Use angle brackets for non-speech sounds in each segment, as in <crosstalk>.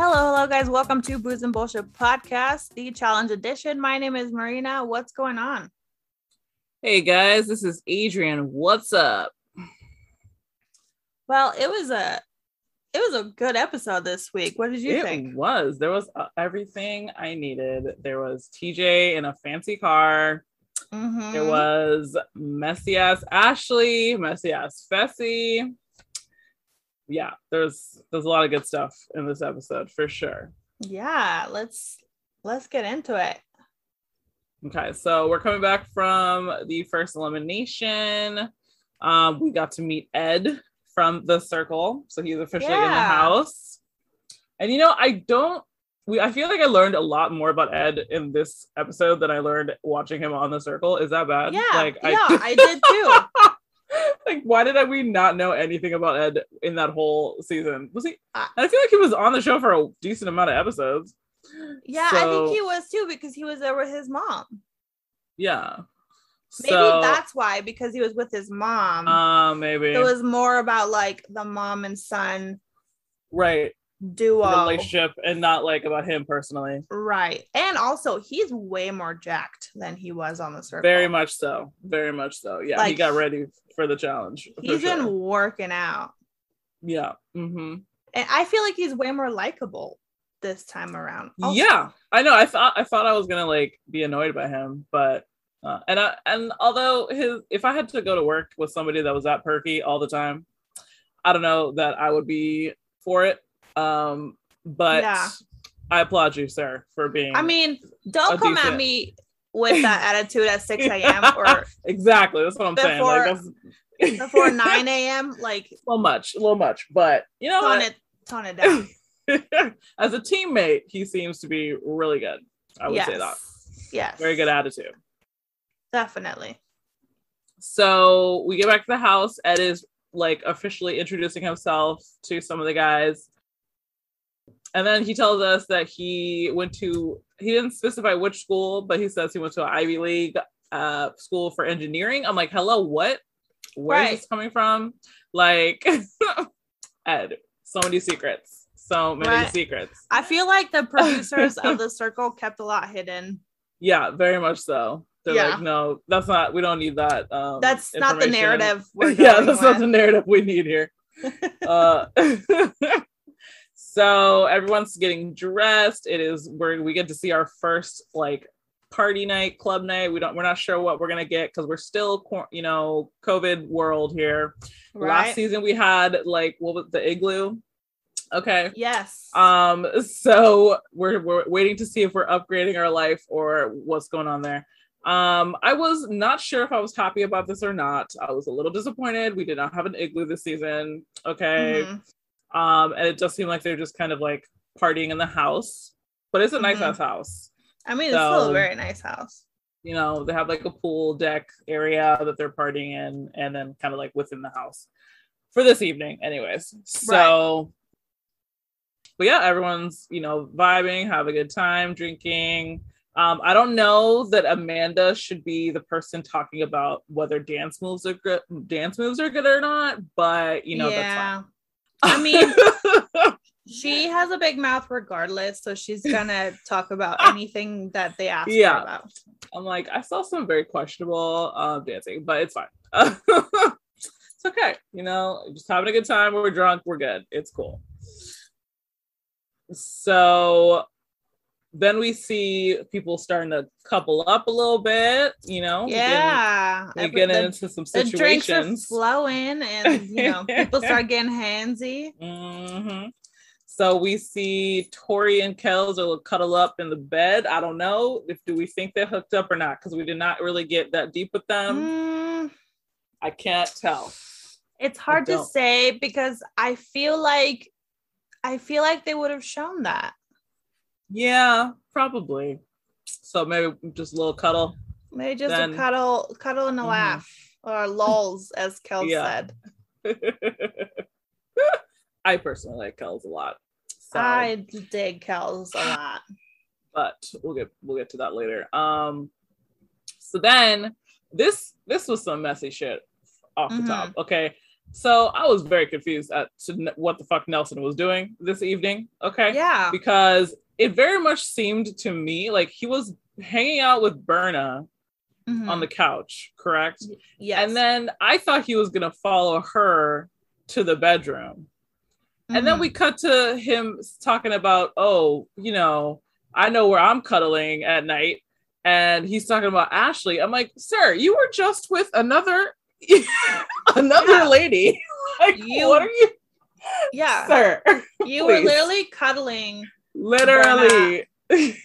Hello, hello, guys. Welcome to Booze and Bullshit Podcast, the challenge edition. My name is Marina. What's going on? Hey guys, this is Adrian. What's up? Well, it was a it was a good episode this week. What did you it think? was. There was uh, everything I needed. There was TJ in a fancy car. Mhm. There was messy ass Ashley, messy ass Fessy. Yeah, there's there's a lot of good stuff in this episode for sure. Yeah, let's let's get into it. Okay, so we're coming back from the first elimination. Um, we got to meet Ed from the circle, so he's officially in the house. And you know, I don't. We I feel like I learned a lot more about Ed in this episode than I learned watching him on the circle. Is that bad? Yeah, like yeah, I did <laughs> too. Like, why did I, we not know anything about Ed in that whole season? Was he? I- and I feel like he was on the show for a decent amount of episodes. Yeah, I think he was too because he was there with his mom. Yeah. Maybe So, that's why because he was with his mom. uh, maybe it was more about like the mom and son right duo. relationship and not like about him personally. Right. And also he's way more jacked than he was on the circle. Very much so. Very much so. Yeah, he got ready for the challenge. He's been working out. Yeah. Mm-hmm. And I feel like he's way more likable this time around. Also- Yeah, I know. I thought I thought I was gonna like be annoyed by him, but uh, and I and although his if I had to go to work with somebody that was that perky all the time, I don't know that I would be for it. Um, but Yeah. I applaud you, sir, for being. I mean, don't come at me with that <laughs> attitude at 6 a.m. or exactly. That's what I'm saying. Before- Like that's <laughs> before 9 a.m. Like a little much, a little much, but you know tone what? it tone it down. <laughs> As a teammate, he seems to be really good. I would yes. say that. Yes. Very good attitude. Definitely. So we get back to the house. Ed is like officially introducing himself to some of the guys. And then he tells us that he went to, he didn't specify which school, but he says he went to an Ivy League uh, school for engineering. I'm like, hello, what? Where is Right. this coming from? Like, <laughs> Ed, so many secrets. So many Right. secrets. I feel like the producers of <laughs> the circle kept a lot hidden. Yeah, very much so. They're Yeah. like, no, that's not, we don't need that. Um, That's not the narrative. We're <laughs> yeah, that's not the narrative we need here. uh, so everyone's getting dressed. It is where we get to see our first like party night, club night. We don't. We're not sure what we're gonna get because we're still, you know, COVID world here. right? Last season we had like what was the igloo? Okay. Yes. Um. So we're we're waiting to see if we're upgrading our life or what's going on there. Um, I was not sure if I was happy about this or not. I was a little disappointed. We did not have an igloo this season. Okay. Mhm. Um, and it does seem like they're just kind of like partying in the house, but it's a nice Mhm. ass house. I mean, it's still a very nice house. You know, they have like a pool deck area that they're partying in, and then kind of like within the house for this evening, anyways. So, but yeah, everyone's you know vibing, have a good time, drinking. Um, I don't know that Amanda should be the person talking about whether dance moves are good, dance moves are good or not, but you know yeah. that's I mean, <laughs> she has a big mouth regardless, so she's <laughs> gonna talk about <laughs> anything that they ask Yeah. her about. I'm like, I saw some very questionable uh, dancing, but it's fine. it's okay. You know, just having a good time. We're drunk. We're good. It's cool. So then we see people starting to couple up a little bit, you know? we get- Yeah. We get the, into some situations. the drinks are flowing and you know, <laughs> people start getting handsy. Mm-hmm. So we see Tori and Kels are cuddle up in the bed. I don't know if do we think they're hooked up or not because we did not really get that deep with them. Mm, I can't tell. It's hard to say because I feel like I feel like they would have shown that. Yeah, probably. So maybe just a little cuddle. Maybe just Then- a cuddle, cuddle and a Mhm. laugh, or lulls, as Kel Yeah. said. <laughs> I personally like Kells a lot. So, I dig Kel's a lot. <sighs> but we'll get we'll get to that later. Um so then this this was some messy shit off the Mhm. top. Okay. So I was very confused at what the fuck Nelson was doing this evening. Okay. Yeah. Because it very much seemed to me like he was hanging out with Berna Mhm. on the couch, correct? yes. And then I thought he was gonna follow her to the bedroom. And then Mhm. we cut to him talking about, oh, you know, I know where I'm cuddling at night. And he's talking about Ashley. I'm like, sir, you were just with another <laughs> another Yeah. lady. <laughs> like, You- what are you, yeah, sir? you <laughs> were literally cuddling Literally. <laughs>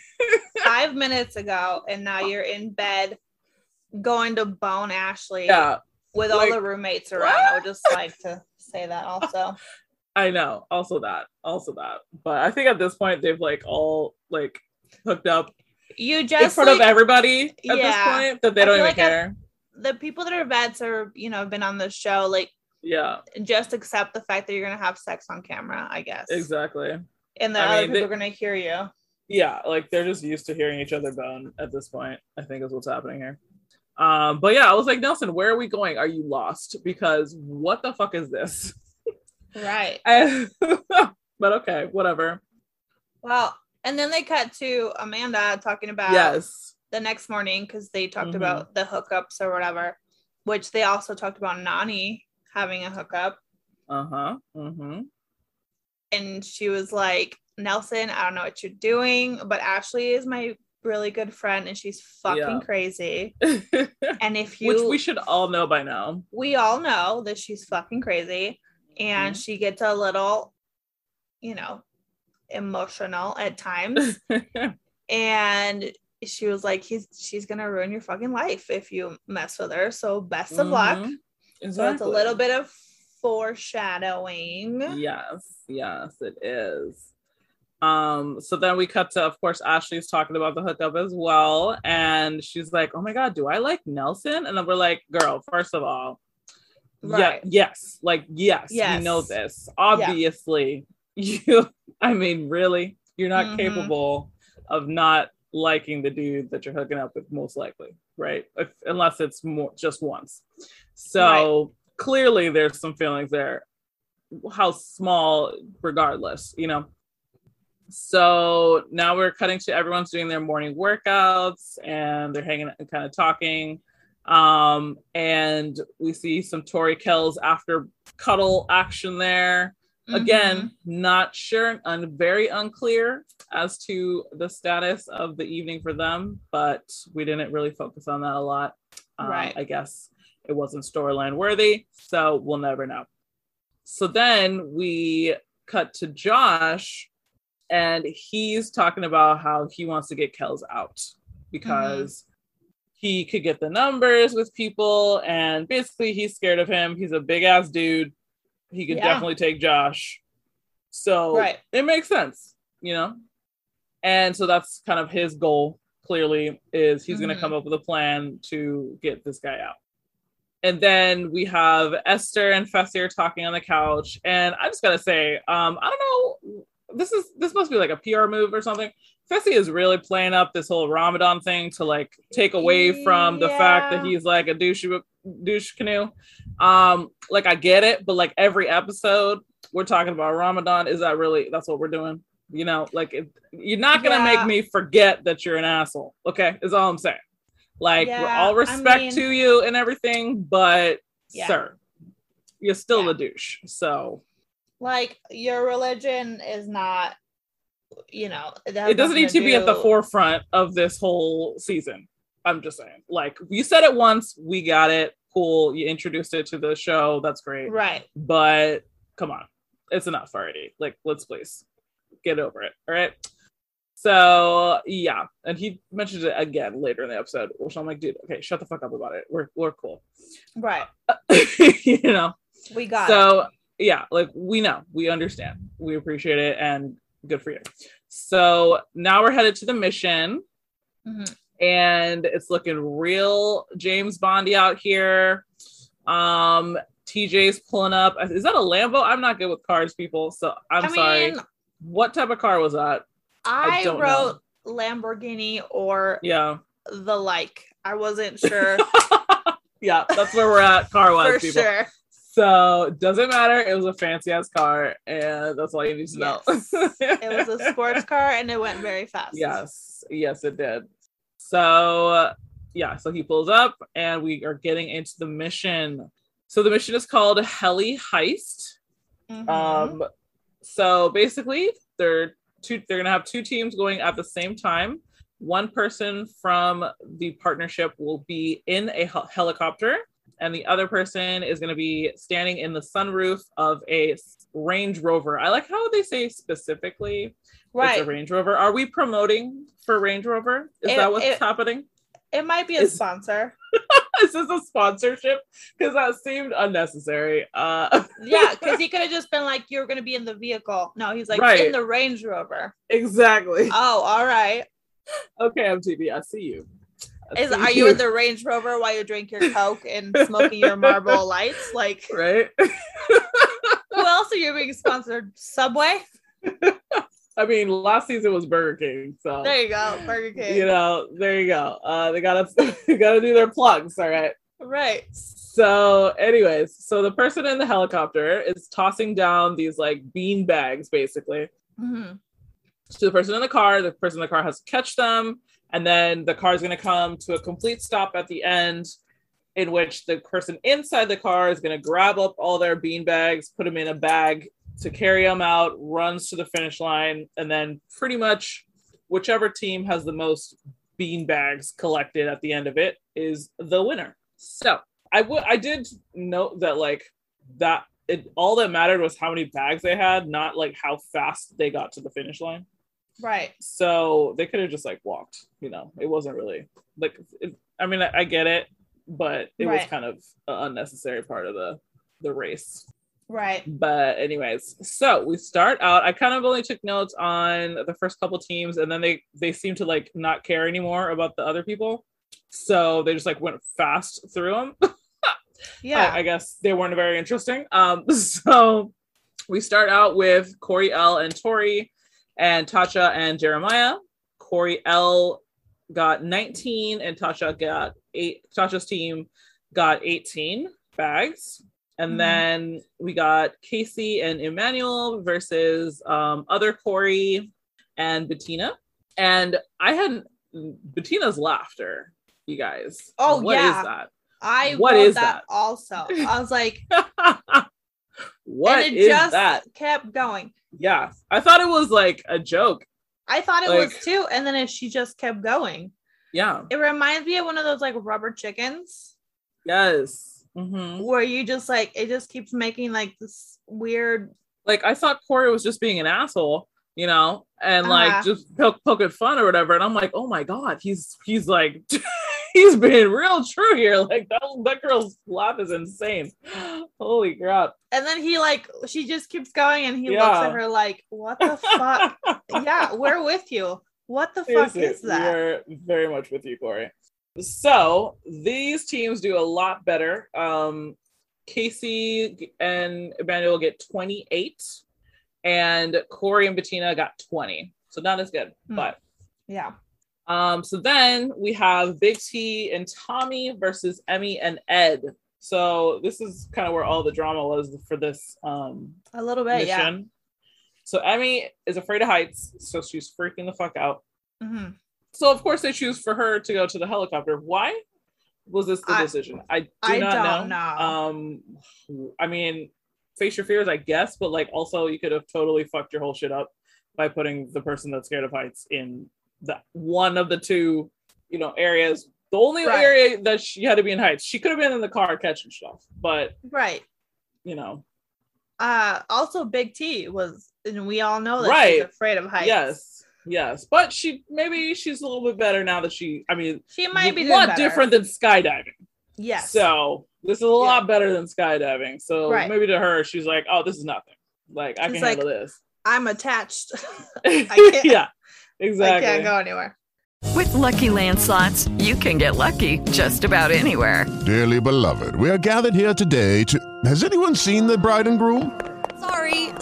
five minutes ago, and now you're in bed going to bone Ashley yeah, with like, all the roommates around. I would just like to say that also. <laughs> I know. Also that. Also that. But I think at this point they've like all like hooked up You just in front like, of everybody at this point that they don't even like care. the people that are vets or you know been on the show like yeah, just accept the fact that you're gonna have sex on camera i guess exactly. And the I other mean, people they- are gonna hear you. Yeah like they're just used to hearing each other bone at this point i think is what's happening here. Um but yeah i was like nelson where are we going? Are you lost? Because what the fuck is this? Right. I- <laughs> but okay whatever. Well and then they cut to amanda talking about yes. the next morning because they talked Mhm. about the hookups or whatever which they also talked about nany having a hookup. Uh-huh mm-hmm. And she was like nelson i don't know what you're doing but ashley is my really good friend and she's fucking Yeah. crazy <laughs> and if you which we should all know by now we all know that she's fucking crazy and Mm-hmm. she gets a little you know emotional at times <laughs> and she was like he's she's gonna ruin your fucking life if you mess with her so best of luck Mhm. so it's a little bit of foreshadowing Yes, yes, it is. Um, so then we cut to, of course, Ashley's talking about the hookup as well, and she's like, "Oh my god, do I like Nelson?" And then we're like, "Girl, first of all, Right. yeah, yes, like yes, Yes. you know this. Obviously, <laughs> you. I mean, really, you're not Mhm. capable of not liking the dude that you're hooking up with, most likely, right? If, unless it's more just once. So clearly, there's some feelings there. How small, regardless, you know. So now we're cutting to everyone's doing their morning workouts and they're hanging and kind of talking. Um, and we see some Tori Kells after cuddle action there. Again, not sure and very unclear as to the status of the evening for them, but we didn't really focus on that a lot. Um, Right. I guess it wasn't storyline worthy, so we'll never know. So then we cut to Josh, and he's talking about how he wants to get Kells out because he could get the numbers with people, and basically he's scared of him. He's a big ass dude. He could Yeah. definitely take Josh. So Right. it makes sense, you know? And so that's kind of his goal, clearly, is he's gonna Mhm. come up with a plan to get this guy out. And then we have Esther and Fessy are talking on the couch. And I just gotta say, um, I don't know, this is this must be like a PR move or something. Fessy is really playing up this whole Ramadan thing to like take away from the fact that he's like a douche douche canoe. Um, like I get it, but like every episode we're talking about Ramadan. Is that really that's what we're doing? You know, like it, you're not gonna Yeah. make me forget that you're an asshole. Okay, is all I'm saying. Like we're Yeah, all I respect mean- to you and everything, but Yeah. sir, you're still Yeah. a douche. So like your religion is not you know it, it doesn't need to be at the forefront of this whole season. I'm just saying. Like you said it once, we got it. Cool. You introduced it to the show. That's great. right But come on, it's enough already. Like, let's please get over it. All right. So yeah, and he mentioned it again later in the episode, which I'm like, dude, okay, shut the fuck up about it. We're we're cool. right <laughs> you know. We got it. so yeah, like we know, we understand, we appreciate it, and good for you. So now we're headed to the mission, Mhm. and it's looking real James Bondy out here. Um, TJ's pulling up. Is that a Lambo? I'm not good with cars, people. So I'm I sorry. mean, What type of car was that? I I, wrote Lamborghini or Yeah, the like. I wasn't <laughs> sure yeah, that's where we're at car wise, people. sure. So doesn't matter. It was a fancy ass car, and that's all you need to know. It was a sports <laughs> car and it went very fast. yes, yes, it did. So yeah, so he pulls up, and we are getting into the mission. So the mission is called Heli Heist. Mhm. Um, so basically, they're two. They're gonna have two teams going at the same time. One person from the partnership will be in a hel- helicopter, and the other person is gonna be standing in the sunroof of a Range Rover. I like how they say specifically it's right. a Range Rover. Are we promoting for Range Rover? Is It- that what's it- happening? It might be a Is- sponsor. <laughs> This is this a sponsorship? Because that seemed unnecessary. Uh, <laughs> Yeah, because he could have just been like, "You're going to be in the vehicle." No, he's like Right. in the Range Rover. exactly. Oh, all right. Okay, MTV, I see you. I Is see are you in the Range Rover while you drink your <laughs> Coke and smoking your Marlboro Lights? Like, right? <laughs> who else are you being sponsored? Subway. I mean, last season was Burger King, so There you go, Burger King. you know, there you go. Uh, they gotta <laughs> gotta do their plugs, all right. right. So, anyways, so the person in the helicopter is tossing down these like bean bags, basically, Mhm. to the person in the car. The person in the car has to catch them, and then the car is going to come to a complete stop at the end, in which the person inside the car is going to grab up all their bean bags, put them in a bag to carry them out, runs to the finish line, and then pretty much whichever team has the most bean bags collected at the end of it is the winner. So I would I did note that like that it all that mattered was how many bags they had, not like how fast they got to the finish line. Right. So they could have just like walked, you know. It wasn't really like it, I mean I, I get it, but it was kind of an unnecessary part of the the race. Right. But anyways, so we start out. I kind of only took notes on the first couple teams, and then they they seem to like not care anymore about the other people. So they just like went fast through them. <laughs> Yeah. I, I guess they weren't very interesting. Um, <laughs> so we start out with Corey L and Tori, and Tasha and Jeremiah. Corey L got 19, and Tasha got eight. Tasha's team got 18 bags. And Mhm. then we got Kaycee and Emmanuel versus um, other Corey and Bettina. And I had Bettina's laughter, you guys. Oh, What is yeah. that? I what is that, that? also. I was like, <laughs> what and it is just that? kept going. Yeah, I thought it was like a joke. I thought it Like- was too, and then it, she just kept going. Yeah. It reminds me of one of those like rubber chickens Yes. Hmm where you just like it just keeps making like this weird. Like I thought Corey was just being an asshole, you know, and Uh-huh. like just poke, poking fun or whatever. And I'm like, oh my god, he's he's like <laughs> he's being real true here. Like that that girl's laugh is insane. Holy crap. And then he like she just keeps going, and he looks at her like, "What the fuck? <laughs> yeah, we're with you. What the fuck is that?" We're very much with you, Corey. So these teams do a lot better. Um, Kaycee and Emmanuel get 28, and Corey and Bettina got 20. So not as good. Hmm. But Yeah. um, so then we have Big T and Tommy versus Emmy and Ed. So this is kind of where all the drama was for this um A little bit, yeah. So Emmy is afraid of heights, so she's freaking the fuck out. hmm So of course they choose for her to go to the helicopter. Why was this the I- decision? I do I not don't know. know. Um, I mean, face your fears, I guess, but like also you could have totally fucked your whole shit up by putting the person that's scared of heights in the one of the two, you know, areas. The only Right. area that she had to be in heights, she could have been in the car catching stuff, but Right. you know, Uh, also, Big T was, and we all know that Right. she's afraid of heights. yes, yes, but she maybe she's a little bit better now that she. I mean, she might be a lot better. different than skydiving. Yes. So this is a lot better than skydiving. So Right. maybe to her, she's like, "Oh, this is nothing. Like I She's can like, handle this." I'm attached. <laughs> I <laughs> can't, yeah, I exactly. can't go anywhere. With Lucky Land slots, you can get lucky just about anywhere. Dearly beloved, we are gathered here today to. Has anyone seen the bride and groom? Sorry,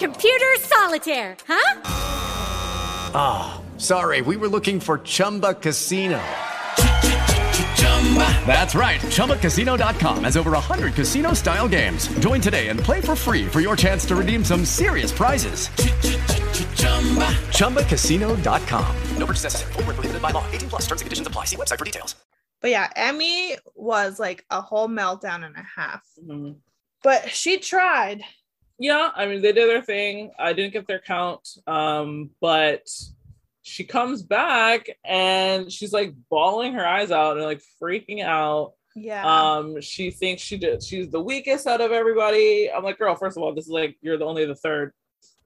Computer solitaire, huh? Ah, sorry. We were looking for Chumba Casino. That's right. ChumbaCasino.com has over 100 casino style games. Join today and play for free for your chance to redeem some serious prizes. ChumbaCasino.com. No purchase necessary. Void where prohibited by law. 18 plus. Terms and conditions apply. See website for details. But yeah, Emmy was like a whole meltdown and a half. Mhm. But she tried. Yeah, I mean they did their thing. I didn't get their count, um, but she comes back and she's like bawling her eyes out and like freaking out. Yeah. Um, she thinks she did. She's the weakest out of everybody. I'm like, girl. First of all, this is like you're the only the third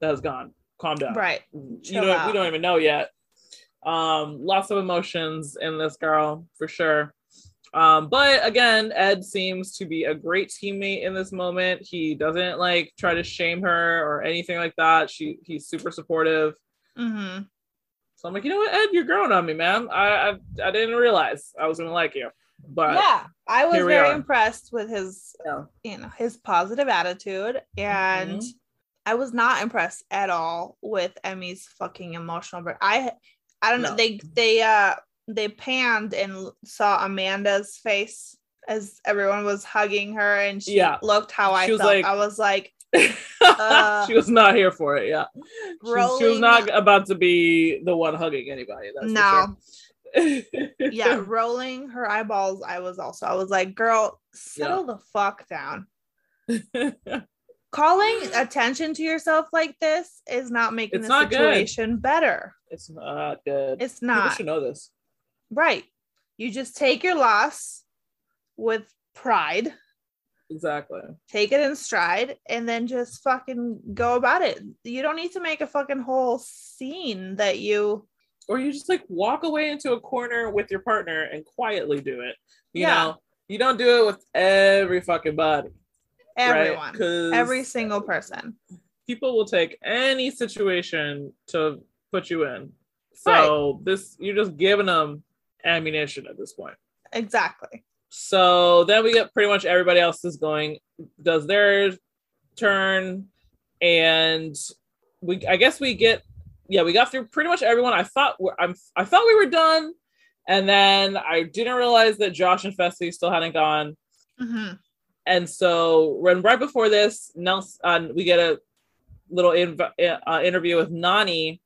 that has gone. Calm down. right. You Chill don't. out. We don't even know yet. Um, lots of emotions in this girl for sure. Um, but again, Ed seems to be a great teammate in this moment. He doesn't like try to shame her or anything like that. She he's super supportive. Mm-hmm. So I'm like, you know what, Ed, you're growing on me, man. I I, I didn't realize I was gonna like you, but yeah, I was very are. impressed with his, Yeah. you know, his positive attitude, and Mhm. I was not impressed at all with Emmy's fucking emotional. But I, I don't know. They they uh they panned and saw Amanda's face as everyone was hugging her, and she Yeah. looked how I felt. like- I was like, Uh, <laughs> she was not here for it. Yeah, she, was- she was not about to be the one hugging anybody. That's no, sure. yeah, <laughs> rolling her eyeballs. I was also. I was like, girl, settle the fuck down. calling attention to yourself like this is not making It's the not good. situation better. It's not good. It's People not. should know this. Right. You just take your loss with pride, Exactly. take it in stride, and then just fucking go about it. You don't need to make a fucking whole scene that you Or you just like walk away into a corner with your partner and quietly do it. You Yeah. know, you don't do it with every fucking body. everyone, 'Cause- every single person. People will take any situation to put you in. So this you're just giving them ammunition at this point. Exactly. So then we get pretty much everybody else is going, does their turn, and we I guess we get yeah we got through pretty much everyone. I thought we're, I'm I thought we were done, and then I didn't realize that Josh and Fessy still hadn't gone, Mhm. and so when right before this, Nelson uh, we get a little inv- uh, interview with Nany,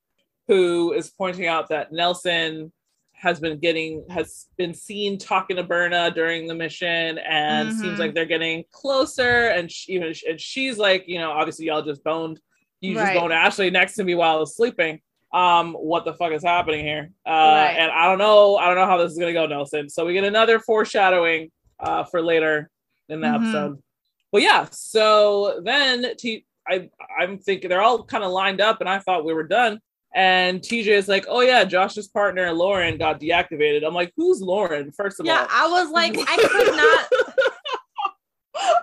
who is pointing out that Nelson has been getting has been seen talking to Berna during the mission, and Mhm. seems like they're getting closer. And she, even and she's like, you know, obviously y'all just boned, you Right. just boned Ashley next to me while I was sleeping. Um, what the fuck is happening here? Uh, Right. and I don't know, I don't know how this is gonna go, Nelson. So we get another foreshadowing uh for later in the Mhm. episode. But yeah, so then T I I'm thinking they're all kind of lined up, and I thought we were done. And TJ is like, "Oh yeah, Josh's partner Lauren got deactivated." I'm like, "Who's Lauren?" First of Yeah, all, I was like, I could not.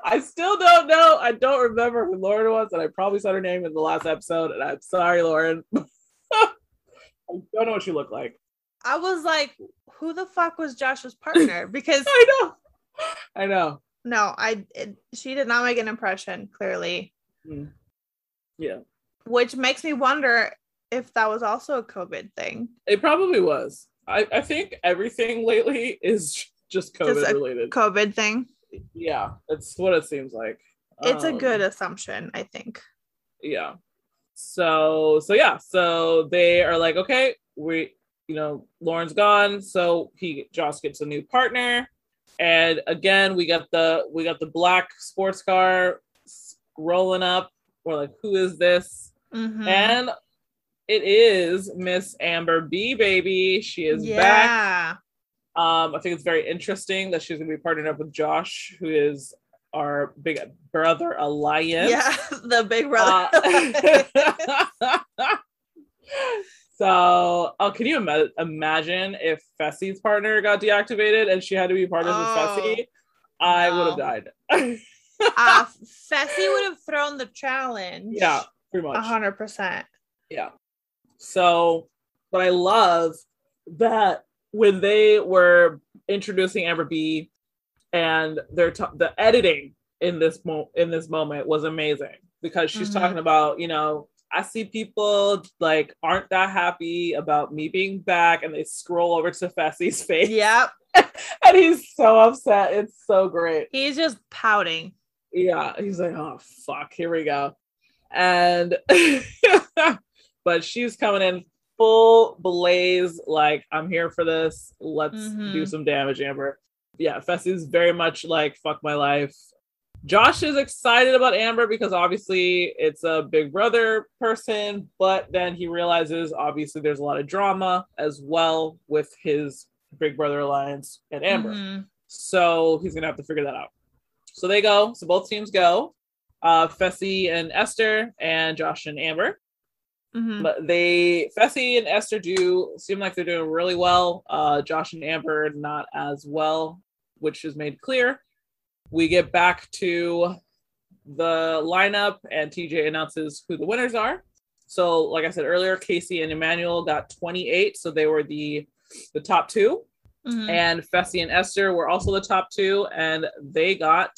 <laughs> I still don't know. I don't remember who Lauren was, and I probably said her name in the last episode. And I'm sorry, Lauren. <laughs> I don't know what she looked like. I was like, who the fuck was Josh's partner? <laughs> Because I know. I know. no, I it, she did not make an impression clearly, Mm. Yeah, which makes me wonder if that was also a COVID thing. it probably was. I, I think everything lately is <laughs> just COVID Just a related. COVID thing. yeah, that's what it seems like. It's a Um, good assumption, I think. yeah so so yeah so they are like okay we you know lauren's gone so he josh gets a new partner And again, we got the we got the black sports car rolling up. We're like, who is this? Mhm. And it is Miss Amber B, baby. She is yeah. back. Um, I think it's very interesting that she's gonna be partnered up with Josh, who is our big brother alliance. Yeah, <laughs> the big brother. Uh, <laughs> so, oh, can you ima- imagine if Fessy's partner got deactivated and she had to be partners Oh, with Fessy? I would have died. uh, <laughs> Fessy would have thrown the challenge. yeah, pretty much. A hundred percent. Yeah. So, but I love that when they were introducing Amber B, and their t- the editing in this mo- in this moment was amazing because she's Mhm. talking about you know I see people like aren't that happy about me being back, and they scroll over to Fessy's face. Yep. <laughs> and he's so upset. It's so great. He's just pouting. Yeah, he's like, oh fuck, here we go. And <laughs> but she's coming in full blaze, like, I'm here for this. Let's Mhm. do some damage, Amber. Yeah, Fessy's very much like fuck my life. Josh is excited about Amber because obviously it's a big brother person, but then he realizes obviously there's a lot of drama as well with his big brother alliance and Amber. Mhm. So he's gonna have to figure that out. So they go. So both teams go. Uh, Fessy and Esther, and Josh and Amber. Mhm. But they, Fessy and Esther, do seem like they're doing really well. Uh, Josh and Amber not as well, which is made clear. We get back to the lineup, and TJ announces who the winners are. So, like I said earlier, Kaycee and Emmanuel got 28, so they were the the top 2 Mhm. and Fessy and Esther were also the top two, and they got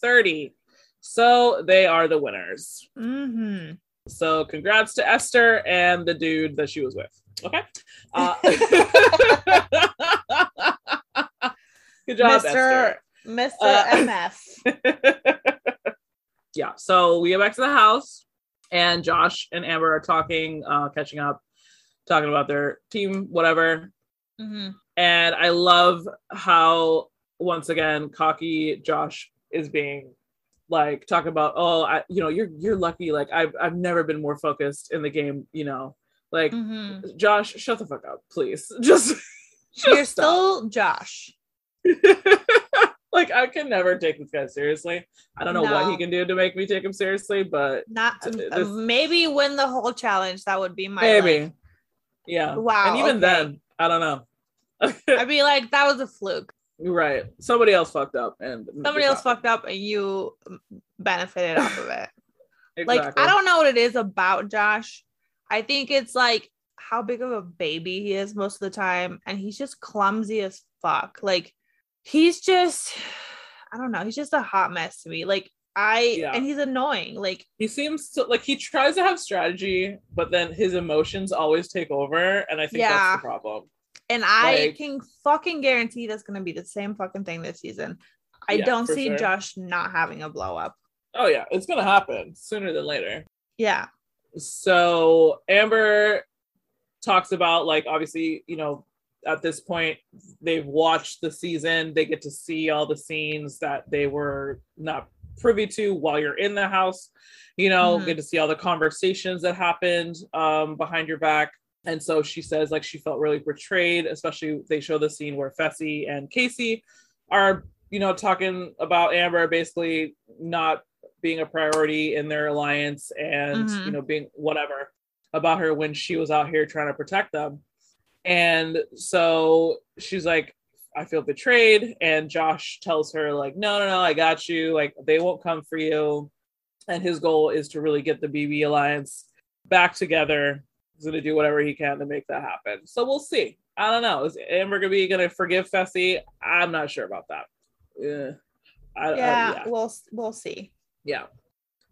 30. So they are the winners. Mhm. So congrats to Esther and the dude that she was with. Okay. Uh, <laughs> <laughs> good job, Mr. Esther. Mr. Uh, MF. <laughs> yeah. So we get back to the house, and Josh and Amber are talking, uh, catching up, talking about their team, whatever. Mhm. And I love how once again cocky Josh is being like talk about, oh, I you know, you're you're lucky. Like I've I've never been more focused in the game, you know. Like Mhm. Josh, shut the fuck up, please. <laughs> Just, just You're stop. still Josh. <laughs> like I can never take this guy seriously. I don't know what he can do to make me take him seriously, but Not uh, this- maybe win the whole challenge. That would be my maybe. like- yeah. Wow, And even okay. then, I don't know. <laughs> I'd be like, that was a fluke. Right. Somebody else fucked up and Somebody else fucked up and you benefited off of it. <laughs> Like I don't know what it is about Josh. I think it's like how big of a baby he is most of the time, and he's just clumsy as fuck. Like he's just, <sighs> I don't know, he's just a hot mess to me. Like I, Yeah. and he's annoying. Like he seems to like he tries to have strategy, but then his emotions always take over, and I think Yeah. that's the problem. And I Like- can fucking guarantee that's gonna be the same fucking thing this season. I Yeah, don't see sure. Josh not having a blow up. Oh yeah, it's gonna happen sooner than later. Yeah. So Amber talks about like obviously, you know, at this point they've watched the season, they get to see all the scenes that they were not privy to while you're in the house, you know, Mhm. get to see all the conversations that happened um behind your back. And so she says like she felt really betrayed, especially they show the scene where Fessy and Kaycee are, you know, talking about Amber basically not being a priority in their alliance and Mhm. you know being whatever about her when she was out here trying to protect them. And so she's like i feel betrayed. And josh tells her like no no no i got you. Like they won't come for you. And his goal is to really get the bb alliance back together he's going to do whatever he can to make that happen so we'll see i don't know is amber gonna be gonna forgive fessy i'm not sure about that yeah I, I- Yeah, we'll we'll see. yeah.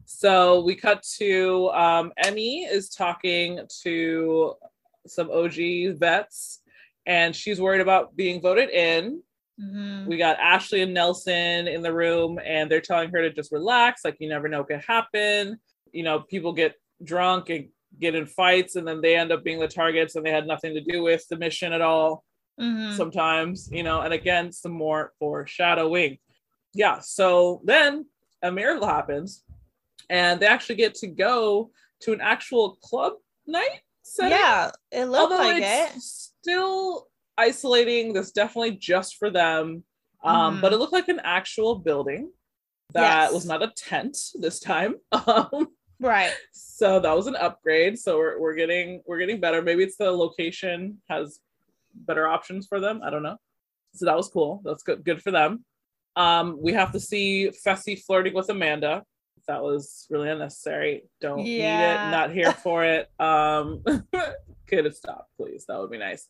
So we cut to um, Emmy is talking to some OG vets, and she's worried about being voted in. Mhm. We got Ashley and Nelson in the room, and they're telling her to just relax. Like you never know what could happen. You know, people get drunk and get in fights, and then they end up being the targets, and they had nothing to do with the mission at all. Mhm. sometimes, you know, and again, some more foreshadowing. Yeah, so then a miracle happens and they actually get to go to an actual club night setting. Yeah, it looked Although like it's it. still isolating. this definitely just for them. Um, Mhm. but it looked like an actual building that Yes. was not a tent this time. <laughs> Um, Right. so that was an upgrade. So we're, we're getting we're getting better. Maybe it's the location has better options for them. I don't know. So that was cool. That's good good for them. Um, we have to see Fessy flirting with Amanda. That was really unnecessary. Don't need it. Not here <laughs> for it. Um, <laughs> could have stopped, please. That would be nice.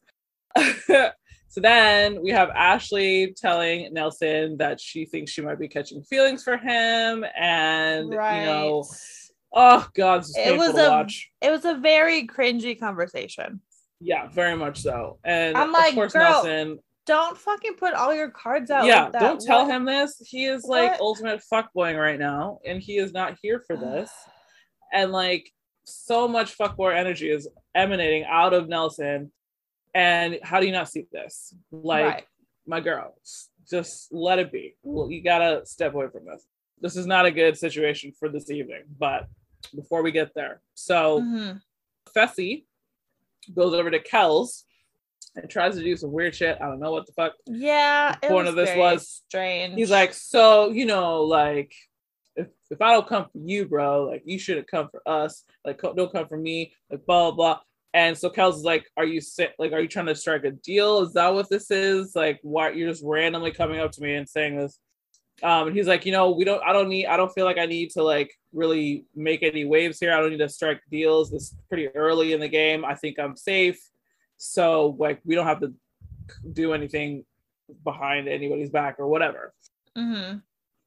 <laughs> so then we have Ashley telling Nelson that she thinks she might be catching feelings for him, and Right. you know, oh god, this is It was a watch. it was a very cringy conversation. Yeah, very much so. And I'm like, of course, girl, Nelson. Don't fucking put all your cards out. Yeah, like that. don't tell What- him this. He is like What? ultimate fuckboying right now, and he is not here for this. and like so much fuckboy energy is emanating out of Nelson. And how do you not see this? Like, Right. my girl, just let it be. Well, you gotta step away from this. This is not a good situation for this evening. But before we get there, so Mhm. Fessy goes over to Kells and tries to do some weird shit. I don't know what the fuck Yeah, the point of this was. strange. He's like, so you know, like if if I don't come for you, bro, like you should have come for us. Like don't come for me. Like blah blah blah. And so Kel's is like, are you sick? Like, are you trying to strike a deal? Is that what this is? Like, why you're just randomly coming up to me and saying this? Um, and he's like, you know, we don't. I don't need. I don't feel like I need to like really make any waves here. I don't need to strike deals. Is pretty early in the game. I think I'm safe. So like, we don't have to do anything behind anybody's back or whatever. hmm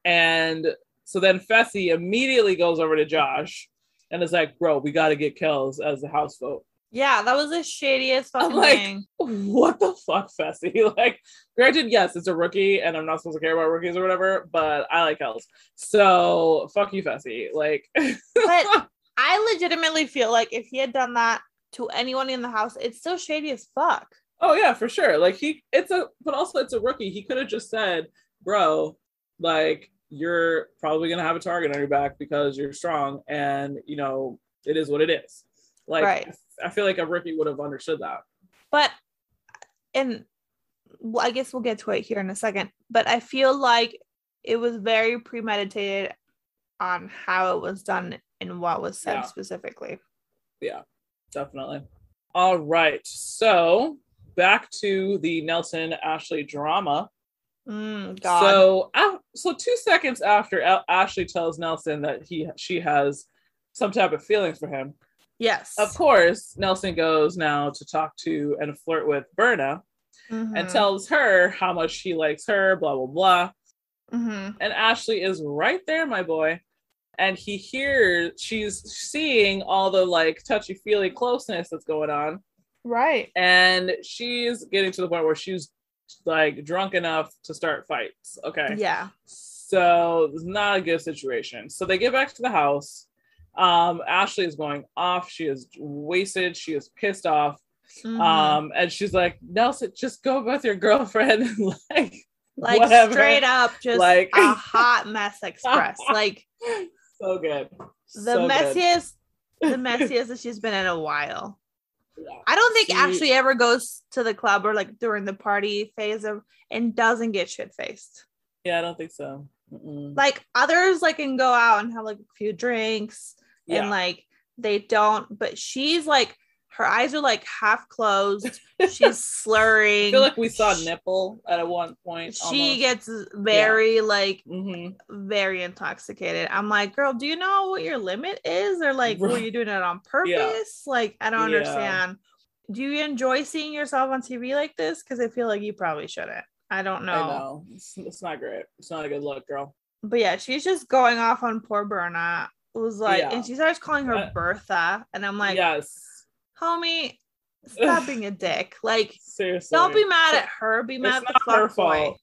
And so then Fessy immediately goes over to Josh and is like, bro, we got to get Kells as the house vote. Yeah, that was the shadiest I'm like, thing. <laughs> what the fuck, Fessy? <laughs> Like, granted, yes, it's a rookie and I'm not supposed to care about rookies or whatever, but I like Kells. So fuck you, Fessy. Like, But <laughs> I legitimately feel like if he had done that to anyone in the house, it's still shady as fuck. Oh yeah, for sure. Like he it's a but also it's a rookie. He could have just said, "Bro, like you're probably going to have a target on your back because you're strong and, you know, it is what it is." Like Right. I feel like a rookie would have understood that. But and well, I guess we'll get to it here in a second. But I feel like it was very premeditated on how it was done and what was said Yeah. specifically. Yeah, definitely. All right. So, back to the Nelson Ashley drama. Mm, So, uh, so two seconds after Ashley tells Nelson that he she has some type of feelings for him, yes. of course, Nelson goes now to talk to and flirt with Berna and Mhm. tells her how much he likes her, blah, blah, blah. Mhm. And Ashley is right there, my boy. And he hears, she's seeing all the like touchy feely closeness that's going on. Right. And she's getting to the point where she's like drunk enough to start fights. Okay. Yeah. So it's not a good situation. So they get back to the house. Um, Ashley is going off. She is wasted. She is pissed off. Mhm. Um, and she's like, Nelson, just go with your girlfriend. <laughs> like, like whatever. straight up just Like- a <laughs> hot mess express. like so good. the So good. messiest the <laughs> messiest that she's been in a while. Yeah. I don't think She- Ashley ever goes to the club or like during the party phase of and doesn't get shit faced. Yeah, I don't think so. Mm-mm. Like others like can go out and have like a few drinks Yeah. and like they don't, but she's like her eyes are like half closed. She's <laughs> slurring. I feel like we saw a nipple at one point. she gets very like hmm very intoxicated. I'm like, girl, do you know what your limit is? Or like, were you doing it on <laughs> purpose? Like, I don't Yeah. understand. Do you enjoy seeing yourself on TV like this? Because I feel like you probably shouldn't. I don't know. I know. It's, it's not great. It's not a good look, girl. But yeah, she's just going off on poor Berna. Was like, Yeah. and she starts calling her Uh, Bertha. And I'm like, yes. homie, stop being a dick. Like, Seriously. don't be mad at her. Be mad it's at the fuck boy.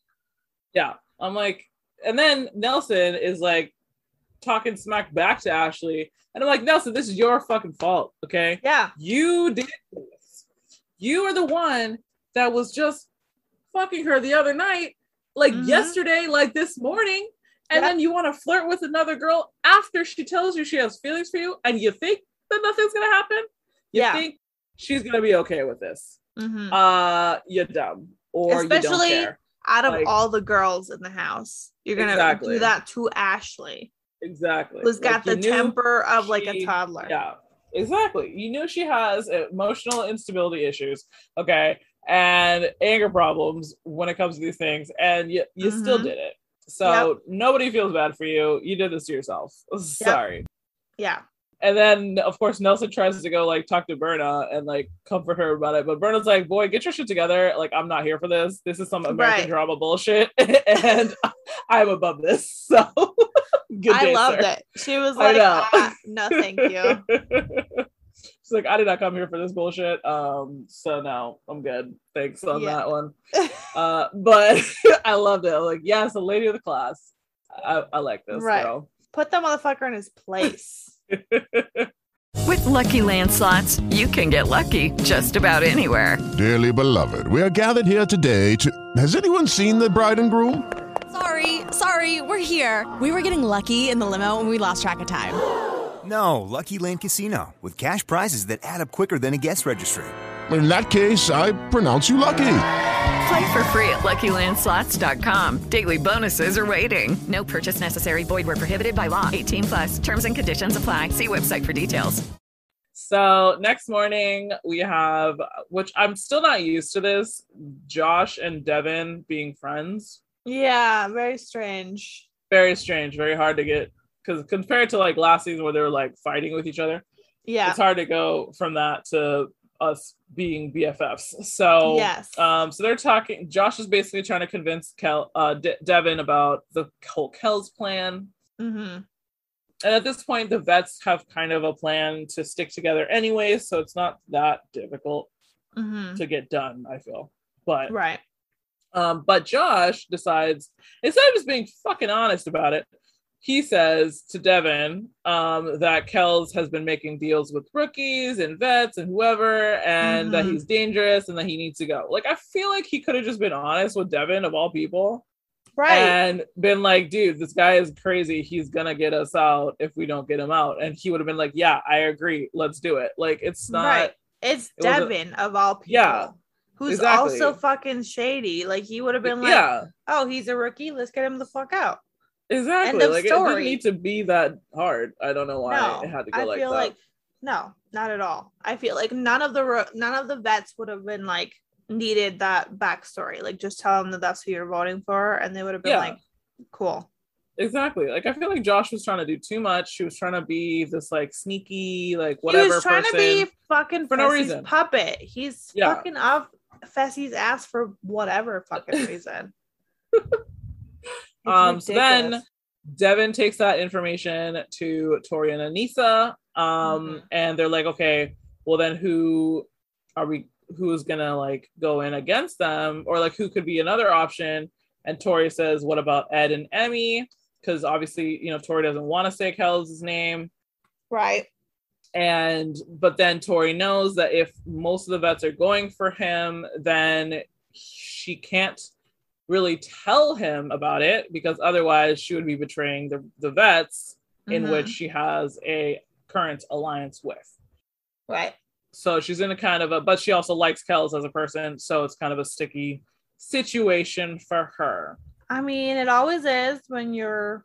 Yeah. I'm like, and then Nelson is like talking smack back to Ashley. And I'm like, Nelson, this is your fucking fault. Okay. Yeah. You did this. You are the one that was just fucking her the other night, like Mhm. yesterday, like this morning, and Yep. then you want to flirt with another girl after she tells you she has feelings for you, and you think that nothing's gonna happen. You Yeah. think she's gonna be okay with this. Mhm. Uh, you're dumb, or Especially you don't care. out of Like- all the girls in the house, you're gonna Exactly. do that to Ashley, Exactly. who's got Like, the temper of like a toddler. Yeah, exactly. You know she has emotional instability issues, okay, and anger problems when it comes to these things, and you you still Mhm. did it. So nobody feels bad for you. You did this to yourself. <laughs> Sorry. Yeah. And then of course Nelson tries to go like talk to Berna and like comfort her about it, but Berna's like, "Boy, get your shit together. Like I'm not here for this. This is some American Right. drama bullshit, <laughs> and <laughs> I'm above this." So good I day, loved sir. it. She was like. "Ah, no, thank you. She's like, I did not come here for this bullshit. Um, so no, I'm good. Thanks on Yeah. that one. <laughs> Uh, but <laughs> I loved it. I'm like, yes, a lady of the class. I, I like this Right. girl. Put that motherfucker in his place. <laughs> With Lucky Land slots, you can get lucky just about anywhere. Dearly beloved, we are gathered here today to. Has anyone seen the bride and groom? Sorry, sorry, we're here. We were getting lucky in the limo and we lost track of time. No, Lucky Land Casino, with cash prizes that add up quicker than a guest registry. In that case, I pronounce you lucky. Play for free at LuckyLandSlots.com. Daily bonuses are waiting. No purchase necessary. Void where prohibited by law. 18 plus. Terms and conditions apply. See website for details. So next morning we have, which I'm still not used to this, Josh and Devin being friends. yeah, very strange. Very strange, very hard to get because compared to like last season where they were like fighting with each other, Yeah. it's hard to go from that to us being BFFs. So Yes. um, so they're talking. Josh is basically trying to convince Kel, uh, De- Devin about the whole Kel's plan, hmm and at this point, the vets have kind of a plan to stick together anyway, so it's not that difficult hmm to get done. I feel, but Right. um, but Josh decides instead of just being fucking honest about it, he says to Devin um, that Kells has been making deals with rookies and vets and whoever, and that Mhm. he's dangerous and that he needs to go. Like I feel like he could have just been honest with Devin of all people, Right. and been like, "Dude, this guy is crazy. He's gonna get us out if we don't get him out." And he would have been like, "Yeah, I agree. Let's do it." Like it's not. right. It's it Devin of all people. Yeah, Who's exactly. also fucking shady. Like he would have been like, yeah. oh, he's a rookie. Let's get him the fuck out. Exactly. Like it didn't need to be that hard. I don't know why no, it had to go like that. I like feel that. like no, not at all. I feel like none of the ro- none of the vets would have been like needed that backstory. Like just tell them that that's who you're voting for, and they would have been Yeah. like, cool. exactly. Like I feel like Josh was trying to do too much. She was trying to be this like sneaky, like he whatever was trying person. to be fucking for no reason. puppet. He's Yeah. fucking off Fessy's ass for whatever fucking <laughs> reason. Um so then. Devin takes that information to Tori and Anissa. Um Mm-hmm. and they're like, okay, well then who are we who's gonna like go in against them? Or like who could be another option? And Tori says, What about Ed and Emmy? Because obviously, you know, Tori doesn't want to say Kells' name. right. and but then Tori knows that if most of the vets are going for him, then she can't really tell him about it because otherwise she would be betraying the, the vets in Mhm. which she has a current alliance with. Right. So she's in a kind of a but she also likes Kells as a person, so it's kind of a sticky situation for her. I mean, it always is when you're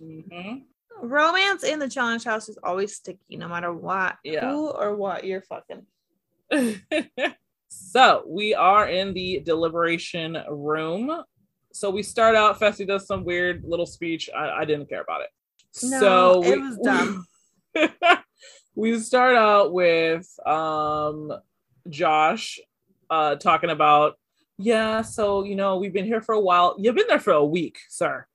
Mhm. romance in the challenge house is always sticky, no matter what, Yeah. who or what you're fucking. <laughs> so we are in the deliberation room. So we start out. Fessy does some weird little speech. I, I didn't care about it. No, so it we, was dumb. <laughs> we start out with um Josh uh talking about yeah. So you know we've been here for a while. You've been there for a week, sir.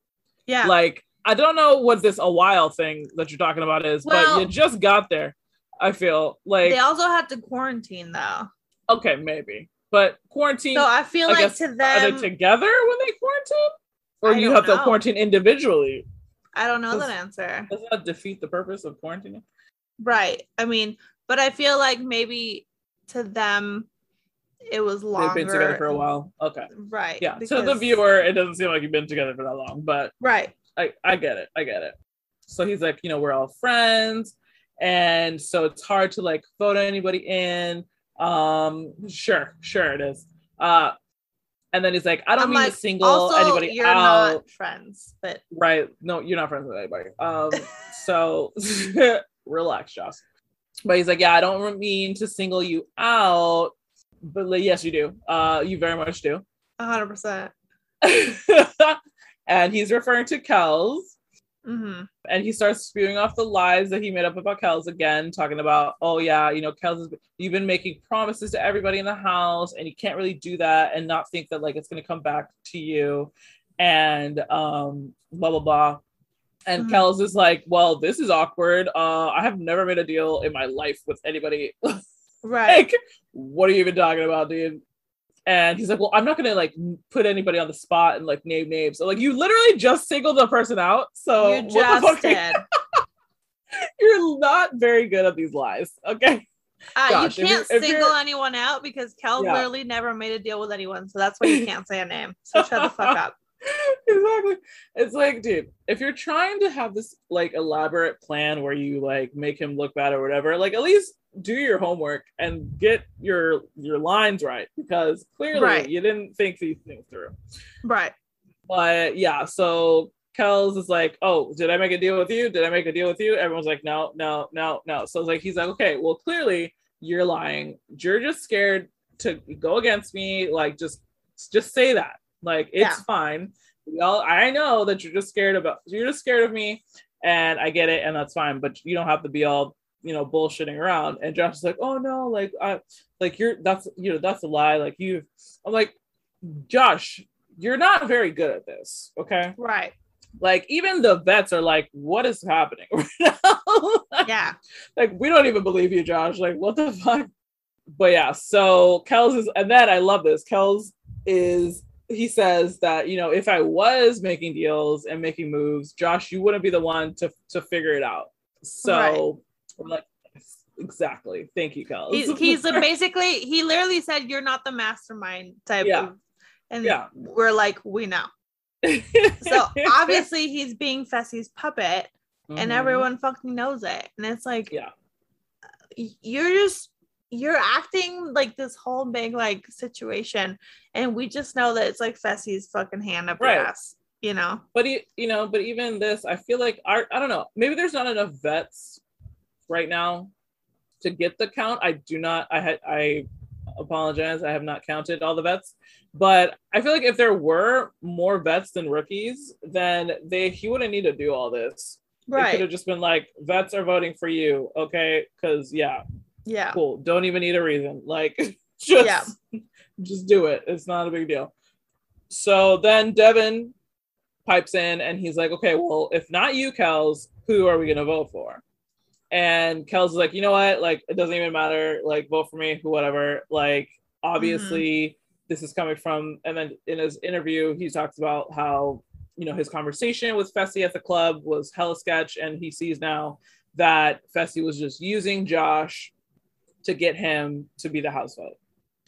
Yeah. Like I don't know what this a while thing that you're talking about is, Well- but you just got there. I feel like they also had to quarantine though. Okay, maybe, but quarantine. So I feel like guess, to are them, they together when they quarantine, or I you have to quarantine individually? I don't know Does- that answer. Doesn't that defeat the purpose of quarantining? Right. I mean, but I feel like maybe to them it was longer. They've been together for a while. Okay. Right. Yeah. To the viewer, it doesn't seem like you've been together for that long, but Right. I, I get it. I get it. So he's like, you know, we're all friends. And so it's hard to like vote anybody in. Um, sure, sure it is. Uh and then he's like, I don't I'm mean like, to single also, anybody you're out. not friends, but Right. No, you're not friends with anybody. Um, <laughs> so <laughs> relax, Josh. But he's like, Yeah, I don't mean to single you out. But like, yes, you do. Uh, you very much do. hundred percent. <laughs> and he's referring to Kels. Mm-hmm. And he starts spewing off the lies that he made up about Kels again, talking about, oh yeah, you know, Kels, is, you've been making promises to everybody in the house, and you can't really do that and not think that like it's gonna come back to you, and um, blah blah blah. And Mhm. Kels is like, well, this is awkward. Uh, I have never made a deal in my life with anybody. <laughs> Right. like, what are you even talking about, dude? And he's like, well, I'm not gonna like put anybody on the spot and like name names. So like, you literally just singled the person out. So you what the just did. <laughs> You're not very good at these lies. Okay. Uh, Gosh, you can't if single anyone out because Kel Yeah. literally never made a deal with anyone, so that's why you can't say a name. So shut the fuck up. <laughs> exactly. It's like, dude, if you're trying to have this like elaborate plan where you like make him look bad or whatever, like at least do your homework and get your your lines right because clearly Right. you didn't think these things through. Right. But yeah, so Kels is like, "Oh, did I make a deal with you? Did I make a deal with you?" Everyone's like, "No, no, no, no." So it's like he's like, "Okay, well, clearly you're lying. You're just scared to go against me. Like, just just say that. Like, it's Yeah. fine. We all, I know that you're just scared about. You're just scared of me, and I get it, and that's fine. But you don't have to be all." You know bullshitting around. And josh is like oh no like i like you're that's you know that's a lie. Like you i'm like josh you're not very good at this okay? Right. like even the vets are like what is happening? Right <laughs> Yeah. like we don't even believe you josh. Like what the fuck? But yeah so kels is and then i love this. Kels is he says that you know if i was making deals and making moves josh you wouldn't be the one to to figure it out. So we're like "Yes, exactly thank you kels He's, he's basically he literally said you're not the mastermind type Yeah. of and Yeah. we're like, we know. <laughs> So obviously he's being Fessy's puppet and Mhm. everyone fucking knows it. And it's like yeah you're just you're acting like this whole big like situation and we just know that it's like Fessy's fucking hand up Right. your ass, you know? but he, you know, but even this, I feel like our, I don't know, maybe there's not enough vets right now to get the count. I do not. I had. I apologize. I have not counted all the vets, but I feel like if there were more vets than rookies, then they he wouldn't need to do all this. It Right. could have just been like vets are voting for you, okay? Because yeah, Yeah. cool. Don't even need a reason. Like <laughs> just Yeah. just do it. It's not a big deal. So then Devin pipes in and he's like, okay, well, if not you, Kels, who are we gonna vote for? And Kels is like, you know what? Like, it doesn't even matter. Like, vote for me, who whatever. Like, obviously, this is coming from. And then in his interview, he talks about how you know his conversation with Fessy at the club was hella sketch, and he sees now that Fessy was just using Josh to get him to be the house vote